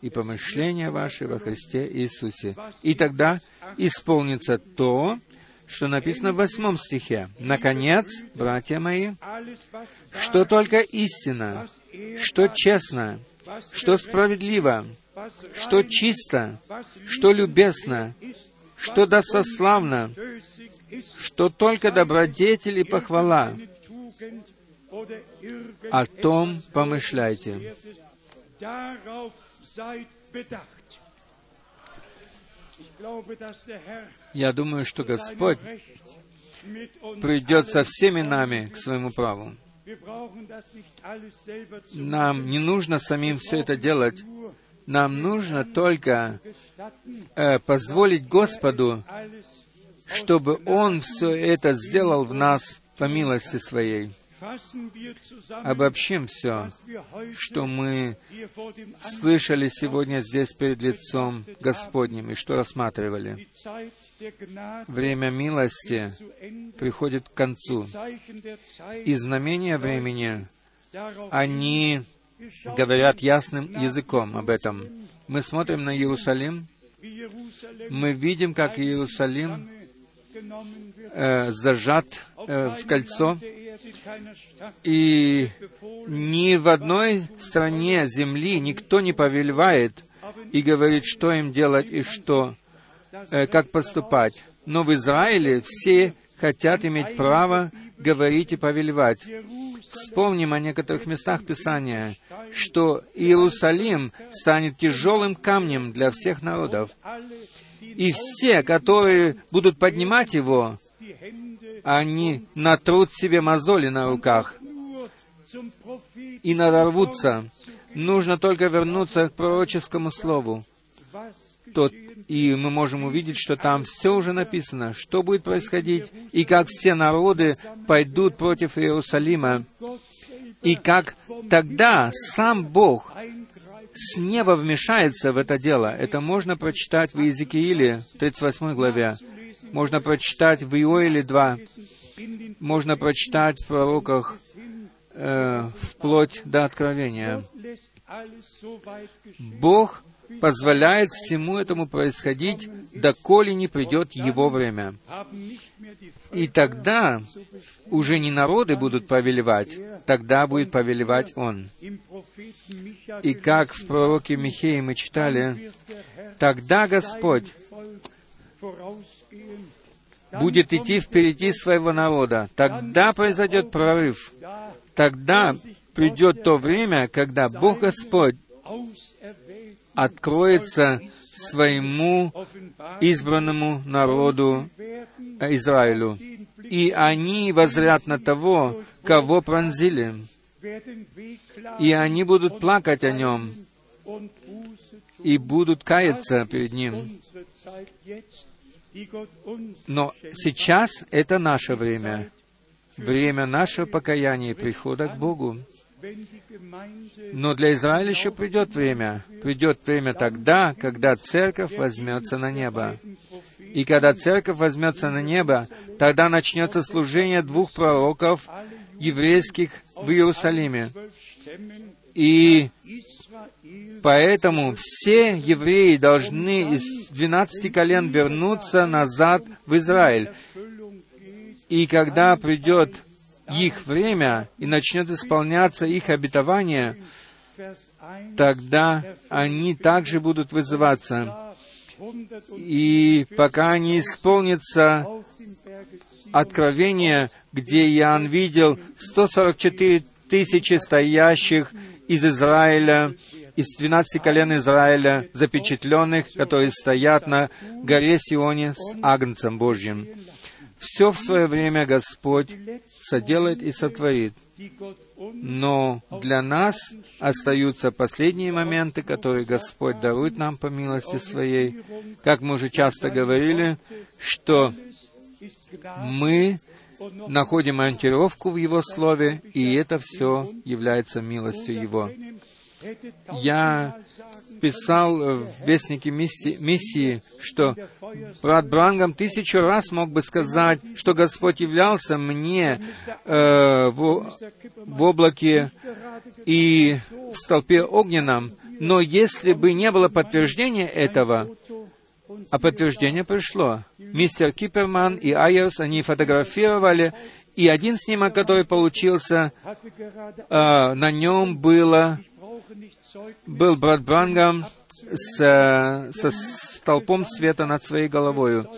и помышления ваши во Христе Иисусе. И тогда исполнится то, что написано в восьмом стихе. «Наконец, братья мои, что только истина, что честно, что справедливо, что чисто, что любезно, что досославно, что только добродетель и похвала. О том помышляйте. Я думаю, что Господь придет со всеми нами к своему праву. Нам не нужно самим все это делать. Нам нужно только э, позволить Господу чтобы Он все это сделал в нас по милости Своей. Обобщим все, что мы слышали сегодня здесь перед лицом Господним и что рассматривали. Время милости приходит к концу. И знамения времени, они говорят ясным языком об этом. Мы смотрим на Иерусалим, мы видим, как Иерусалим э, зажат э, в кольцо, и ни в одной стране земли никто не повелевает и говорит, что им делать и что, э, как поступать. Но в Израиле все хотят иметь право говорить и повелевать. Вспомним о некоторых местах Писания, что Иерусалим станет тяжелым камнем для всех народов, И все, которые будут поднимать его, они натрут себе мозоли на руках и надорвутся. Нужно только вернуться к пророческому слову. Тот, и мы можем увидеть, что там все уже написано, что будет происходить, и как все народы пойдут против Иерусалима, и как тогда сам Бог с неба вмешается в это дело. Это можно прочитать в Иезекииле, 38 главе. Можно прочитать в Иоиле 2. Можно прочитать в пророках э, вплоть до Откровения. Бог позволяет всему этому происходить, доколе не придет Его время. И тогда уже не народы будут повелевать, тогда будет повелевать Он. И как в пророке Михеи мы читали, «Тогда Господь будет идти впереди своего народа, тогда произойдет прорыв, тогда придет то время, когда Бог Господь откроется своему избранному народу Израилю. И они возрят на того, кого пронзили. И они будут плакать о нем и будут каяться перед ним. Но сейчас это наше время, время нашего покаяния и прихода к Богу. Но для Израиля еще придет время. Придет время тогда, когда церковь возьмется на небо. И когда церковь возьмется на небо, тогда начнется служение двух пророков еврейских в Иерусалиме. И поэтому все евреи должны из двенадцати колен вернуться назад в Израиль. И когда придет их время и начнет исполняться их обетование, тогда они также будут вызываться. И пока не исполнится откровение, где Иоанн видел 144 тысячи стоящих из Израиля, из 12 колен Израиля, запечатленных, которые стоят на горе Сионе с Агнцем Божьим. Все в свое время Господь соделает и сотворит. Но для нас остаются последние моменты, которые Господь дарует нам по милости Своей. Как мы уже часто говорили, что мы находим ориентировку в Его Слове, и это все является милостью Его. Я писал в Вестнике миссии, что брат Брангам тысячу раз мог бы сказать, что Господь являлся мне э, в, в облаке и в столпе огненном, но если бы не было подтверждения этого, а подтверждение пришло. Мистер Киперман и Айерс, они фотографировали, и один снимок, который получился, э, на нем было был брат Брангам с, со столпом света над своей головою.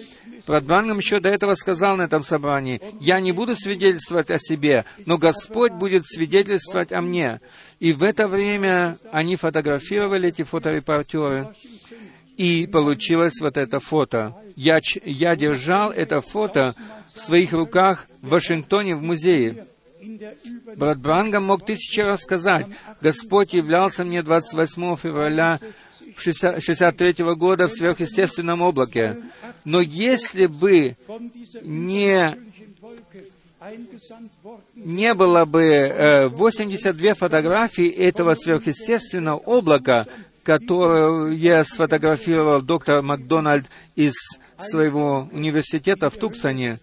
Брат Брангам еще до этого сказал на этом собрании, «Я не буду свидетельствовать о себе, но Господь будет свидетельствовать о мне». И в это время они фотографировали, эти фоторепортеры, и получилось вот это фото. Я, я держал это фото в своих руках в Вашингтоне в музее. Брат Брангам мог тысячи раз сказать, Господь являлся мне 28 февраля 63 года в сверхъестественном облаке. Но если бы не, не было бы э, 82 фотографии этого сверхъестественного облака, которое сфотографировал доктор Макдональд из своего университета в Туксоне,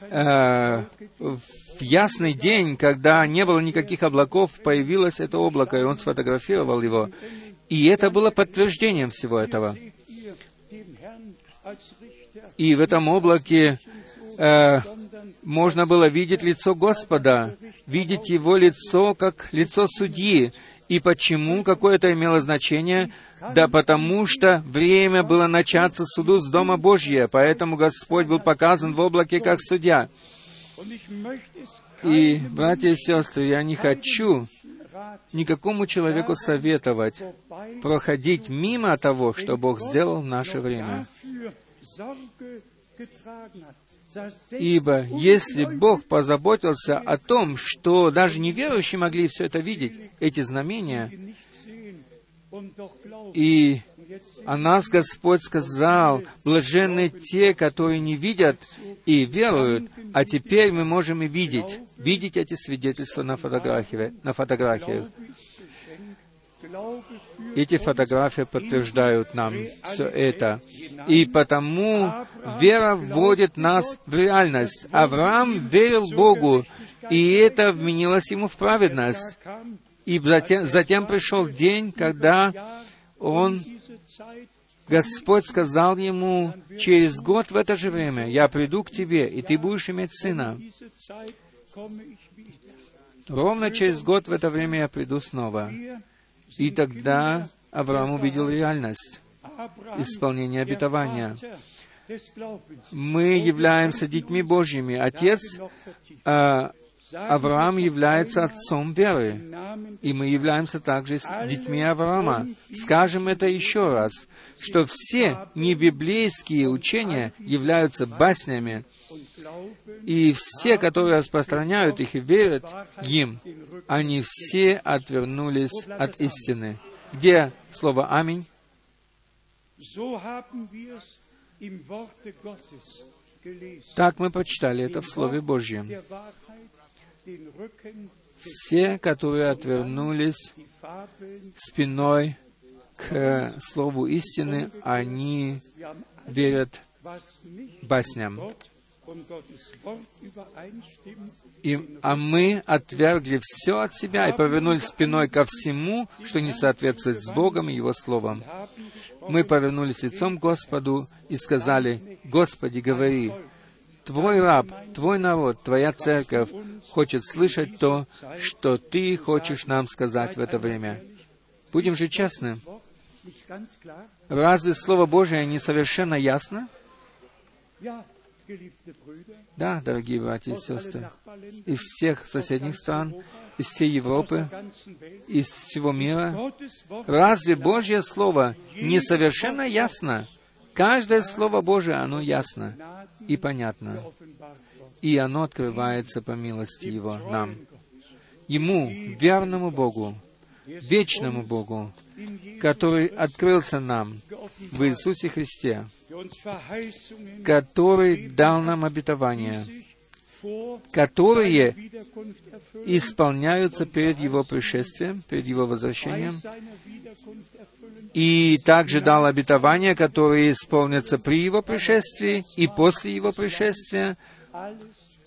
э, в ясный день, когда не было никаких облаков, появилось это облако, и он сфотографировал его. И это было подтверждением всего этого. И в этом облаке э, можно было видеть лицо Господа, видеть Его лицо как лицо судьи. И почему? Какое это имело значение? Да потому что время было начаться суду с Дома Божьего, поэтому Господь был показан в облаке как судья. И, братья и сестры, я не хочу никакому человеку советовать проходить мимо того, что Бог сделал в наше время. Ибо если Бог позаботился о том, что даже неверующие могли все это видеть, эти знамения, и о нас Господь сказал, блаженны те, которые не видят и веруют, а теперь мы можем и видеть, видеть эти свидетельства на, фотографии, на фотографиях. Эти фотографии подтверждают нам все это. И потому вера вводит нас в реальность. Авраам верил Богу, и это вменилось ему в праведность. И затем, затем пришел день, когда он, Господь сказал ему, через год в это же время я приду к тебе, и ты будешь иметь сына. Ровно через год в это время я приду снова. И тогда Авраам увидел реальность исполнения обетования. Мы являемся детьми Божьими. Отец а, Авраам является отцом веры, и мы являемся также детьми Авраама. Скажем это еще раз, что все небиблейские учения являются баснями, и все, которые распространяют их и верят им, они все отвернулись от истины. Где слово «Аминь»? Так мы прочитали это в Слове Божьем. Все, которые отвернулись спиной к Слову истины, они верят басням. И, а мы отвергли все от себя и повернулись спиной ко всему, что не соответствует с Богом и Его Словом. Мы повернулись лицом к Господу и сказали, «Господи, говори, Твой раб, Твой народ, Твоя церковь хочет слышать то, что Ты хочешь нам сказать в это время». Будем же честны. Разве Слово Божие не совершенно ясно? Да, дорогие братья и сестры, из всех соседних стран, из всей Европы, из всего мира, разве Божье Слово не совершенно ясно? Каждое Слово Божие, оно ясно и понятно, и оно открывается по милости Его нам. Ему, верному Богу, вечному Богу, который открылся нам в Иисусе Христе, который дал нам обетования, которые исполняются перед Его пришествием, перед Его возвращением, и также дал обетования, которые исполнятся при Его пришествии и после Его пришествия,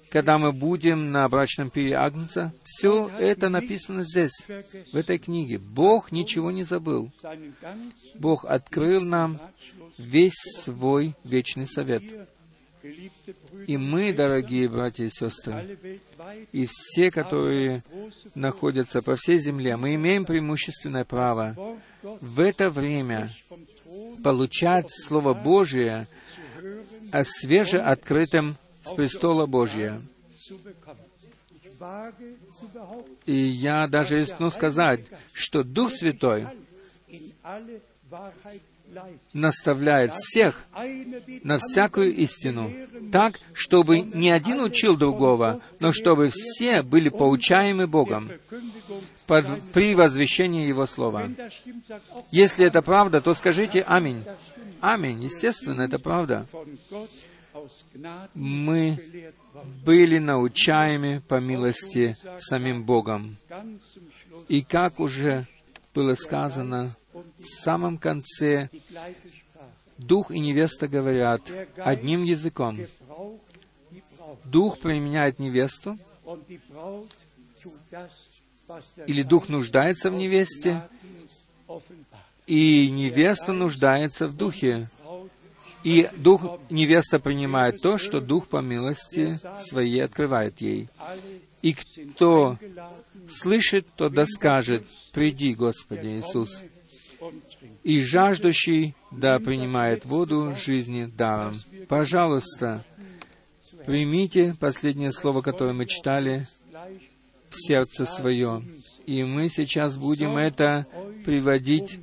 когда мы будем на брачном пире Агнца, все это написано здесь, в этой книге. Бог ничего не забыл. Бог открыл нам весь свой вечный совет. И мы, дорогие братья и сестры, и все, которые находятся по всей земле, мы имеем преимущественное право в это время получать Слово Божие о свежеоткрытом с престола Божия. И я даже рискну сказать, что Дух Святой наставляет всех на всякую истину, так, чтобы не один учил другого, но чтобы все были поучаемы Богом под, при возвещении Его Слова. Если это правда, то скажите «Аминь». Аминь. Естественно, это правда. Мы были научаемы по милости самим Богом. И как уже было сказано, в самом конце Дух и невеста говорят одним языком. Дух применяет невесту, или Дух нуждается в невесте, и невеста нуждается в Духе. И Дух, невеста принимает то, что Дух по милости своей открывает ей. И кто слышит, то да скажет, «Приди, Господи Иисус». И жаждущий да принимает воду жизни даром. Пожалуйста, примите последнее слово, которое мы читали, в сердце свое. И мы сейчас будем это приводить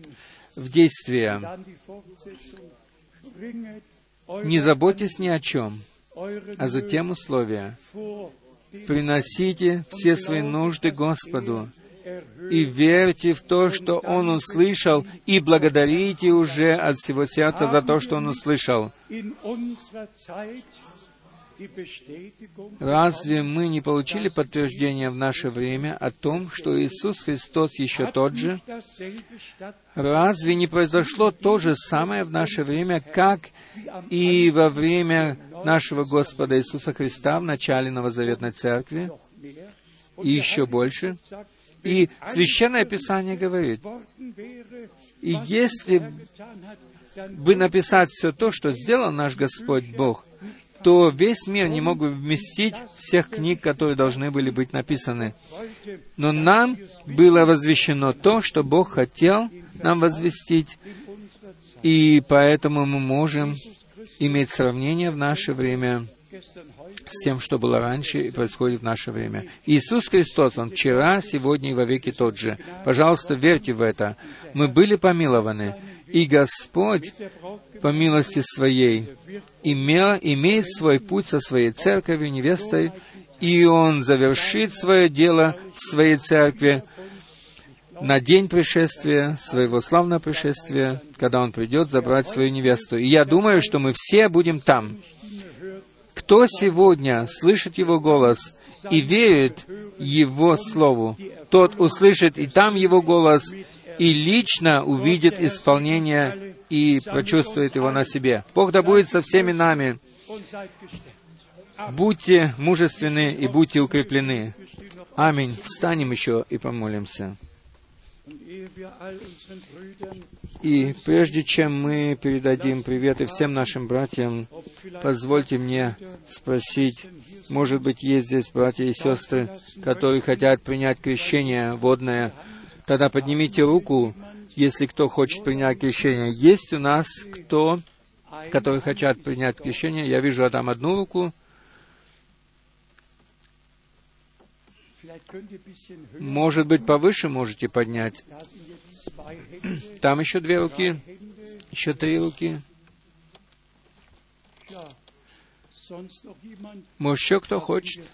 в действие. Не заботьтесь ни о чем, а затем условия. Приносите все свои нужды Господу и верьте в то, что Он услышал, и благодарите уже от всего сердца за то, что Он услышал. Разве мы не получили подтверждение в наше время о том, что Иисус Христос еще тот же? Разве не произошло то же самое в наше время, как и во время нашего Господа Иисуса Христа в начале Новозаветной Церкви? И еще больше? И Священное Писание говорит, и если бы написать все то, что сделал наш Господь Бог, то весь мир не мог бы вместить всех книг, которые должны были быть написаны. Но нам было возвещено то, что Бог хотел нам возвестить, и поэтому мы можем иметь сравнение в наше время с тем, что было раньше и происходит в наше время. Иисус Христос, Он вчера, сегодня и во веки тот же. Пожалуйста, верьте в это. Мы были помилованы, и Господь, по милости Своей, имел, имеет свой путь со своей церковью, невестой, и Он завершит свое дело в своей церкви на день пришествия, своего славного пришествия, когда Он придет забрать свою невесту. И я думаю, что мы все будем там. Кто сегодня слышит Его голос и верит Его Слову, тот услышит и там Его голос, и лично увидит исполнение и прочувствует его на себе. Бог да будет со всеми нами. Будьте мужественны и будьте укреплены. Аминь. Встанем еще и помолимся. И прежде чем мы передадим приветы всем нашим братьям, позвольте мне спросить, может быть, есть здесь братья и сестры, которые хотят принять крещение водное, тогда поднимите руку, если кто хочет принять крещение. Есть у нас кто, которые хотят принять крещение? Я вижу там одну руку. Может быть, повыше можете поднять. Там еще две руки, еще три руки. Может, еще кто хочет?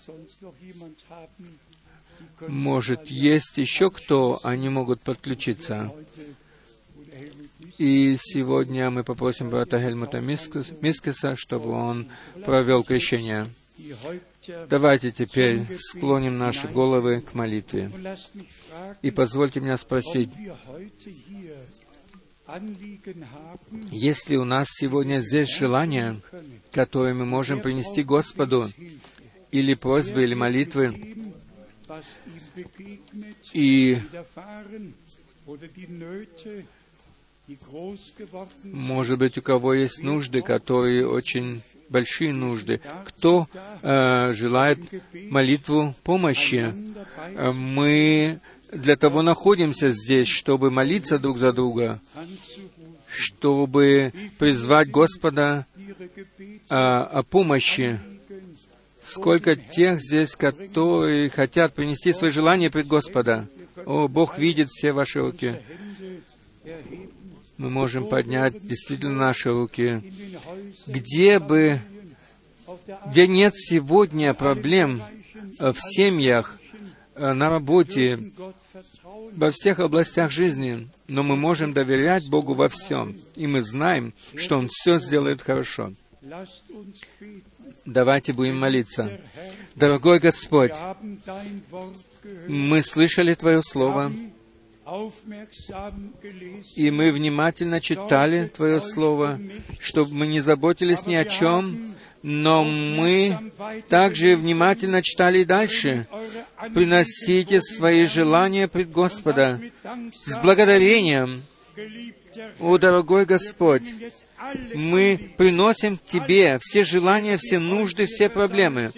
Может, есть еще кто, они могут подключиться. И сегодня мы попросим брата Хельмута Мискеса, чтобы он провел крещение. Давайте теперь склоним наши головы к молитве. И позвольте мне спросить, есть ли у нас сегодня здесь желание, которое мы можем принести Господу, или просьбы, или молитвы, и может быть, у кого есть нужды, которые очень большие нужды. Кто э, желает молитву помощи? Э, мы для того находимся здесь, чтобы молиться друг за друга, чтобы призвать Господа э, о помощи. Сколько тех здесь, которые хотят принести свои желания пред Господа. О, Бог видит все ваши руки мы можем поднять действительно наши руки. Где бы, где нет сегодня проблем э, в семьях, э, на работе, во всех областях жизни, но мы можем доверять Богу во всем, и мы знаем, что Он все сделает хорошо. Давайте будем молиться. Дорогой Господь, мы слышали Твое Слово, и мы внимательно читали Твое Слово, чтобы мы не заботились ни о чем, но мы также внимательно читали и дальше. Приносите свои желания пред Господа с благодарением. О, дорогой Господь, мы приносим Тебе все желания, все нужды, все проблемы.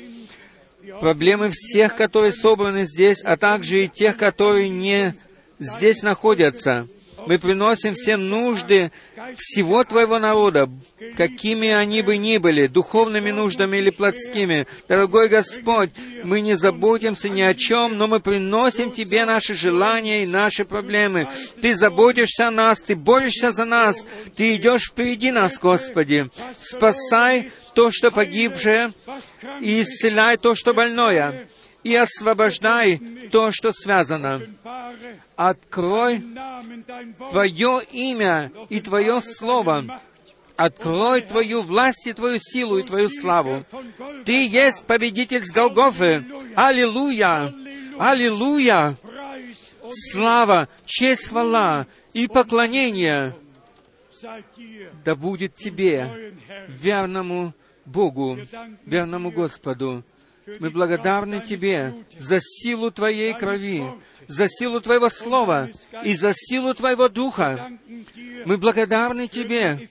Проблемы всех, которые собраны здесь, а также и тех, которые не здесь находятся. Мы приносим все нужды всего Твоего народа, какими они бы ни были, духовными нуждами или плотскими. Дорогой Господь, мы не заботимся ни о чем, но мы приносим Тебе наши желания и наши проблемы. Ты заботишься о нас, Ты борешься за нас, Ты идешь впереди нас, Господи. Спасай то, что погибшее, и исцеляй то, что больное, и освобождай то, что связано. Открой Твое имя и Твое Слово. Открой Твою власть и Твою силу и Твою славу. Ты есть победитель с Голгофы. Аллилуйя! Аллилуйя! Слава, честь, хвала и поклонение да будет Тебе, верному Богу, верному Господу. Мы благодарны Тебе за силу Твоей крови, за силу Твоего Слова и за силу Твоего Духа. Мы благодарны Тебе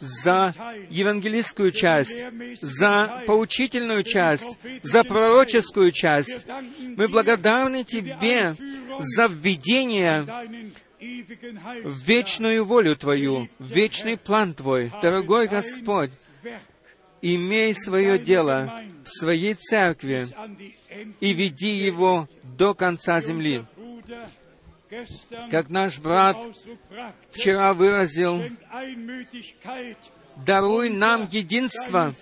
за евангелистскую часть, за поучительную часть, за пророческую часть. Мы благодарны Тебе за введение в вечную волю Твою, в вечный план Твой. Дорогой Господь, имей свое дело в своей церкви и веди его до конца земли. Как наш брат вчера выразил, даруй нам единство,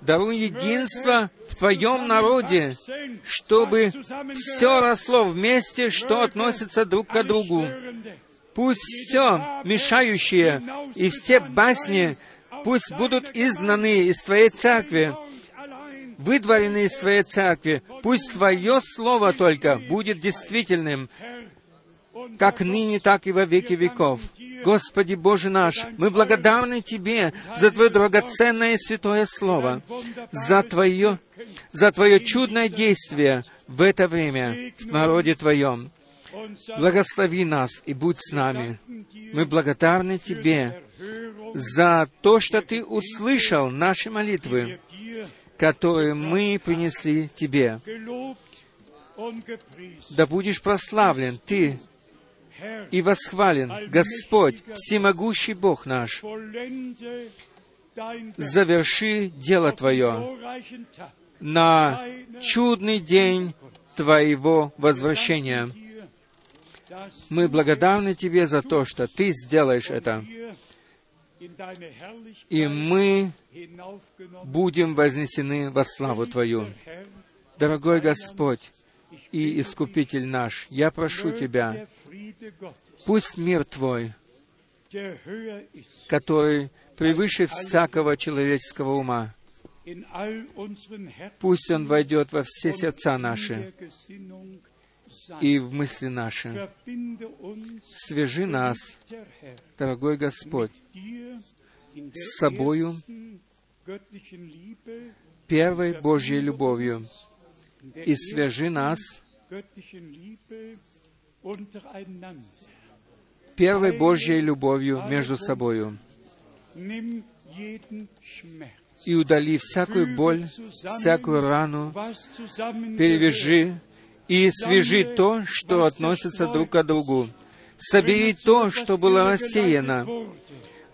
даруй единство в Твоем народе, чтобы все росло вместе, что относится друг к другу. Пусть все мешающее и все басни пусть будут изгнаны из Твоей церкви, выдворены из Твоей церкви. Пусть Твое Слово только будет действительным, как ныне, так и во веки веков. Господи Боже наш, мы благодарны Тебе за Твое драгоценное святое Слово, за Твое, за Твое чудное действие в это время в народе Твоем. Благослови нас и будь с нами. Мы благодарны Тебе за то, что Ты услышал наши молитвы, которые мы принесли Тебе. Да будешь прославлен Ты и восхвален Господь, всемогущий Бог наш. Заверши дело Твое на чудный день Твоего возвращения. Мы благодарны Тебе за то, что Ты сделаешь это. И мы будем вознесены во славу Твою. Дорогой Господь и Искупитель наш, я прошу Тебя, пусть мир Твой, который превыше всякого человеческого ума, пусть он войдет во все сердца наши и в мысли наши. Свяжи нас, дорогой Господь, с собою первой Божьей любовью и свяжи нас первой Божьей любовью между собою и удали всякую боль, всякую рану, перевяжи и свяжи то, что относится друг к другу. Собери то, что было рассеяно.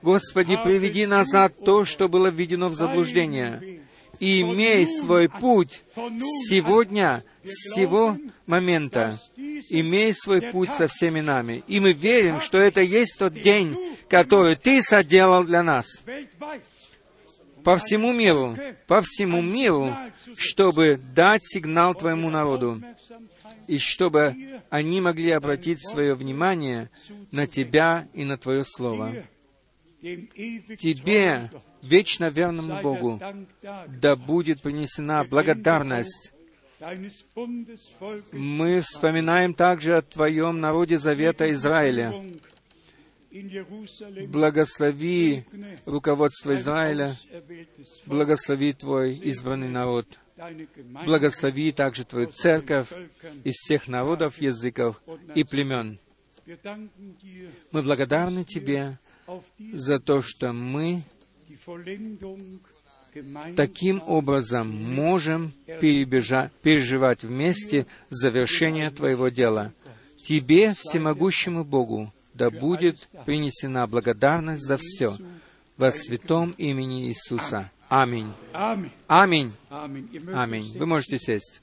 Господи, приведи назад то, что было введено в заблуждение. И имей свой путь сегодня, с сего момента. Имей свой путь со всеми нами. И мы верим, что это есть тот день, который Ты соделал для нас по всему миру, по всему миру, чтобы дать сигнал Твоему народу, и чтобы они могли обратить свое внимание на Тебя и на Твое Слово. Тебе, вечно верному Богу, да будет принесена благодарность. Мы вспоминаем также о Твоем народе Завета Израиля, Благослови руководство Израиля, благослови Твой избранный народ, благослови также Твою церковь из всех народов, языков и племен. Мы благодарны Тебе за то, что мы таким образом можем переживать вместе завершение Твоего дела. Тебе, всемогущему Богу, да будет принесена благодарность за все во святом имени Иисуса. Аминь. Аминь. Аминь. Вы можете сесть.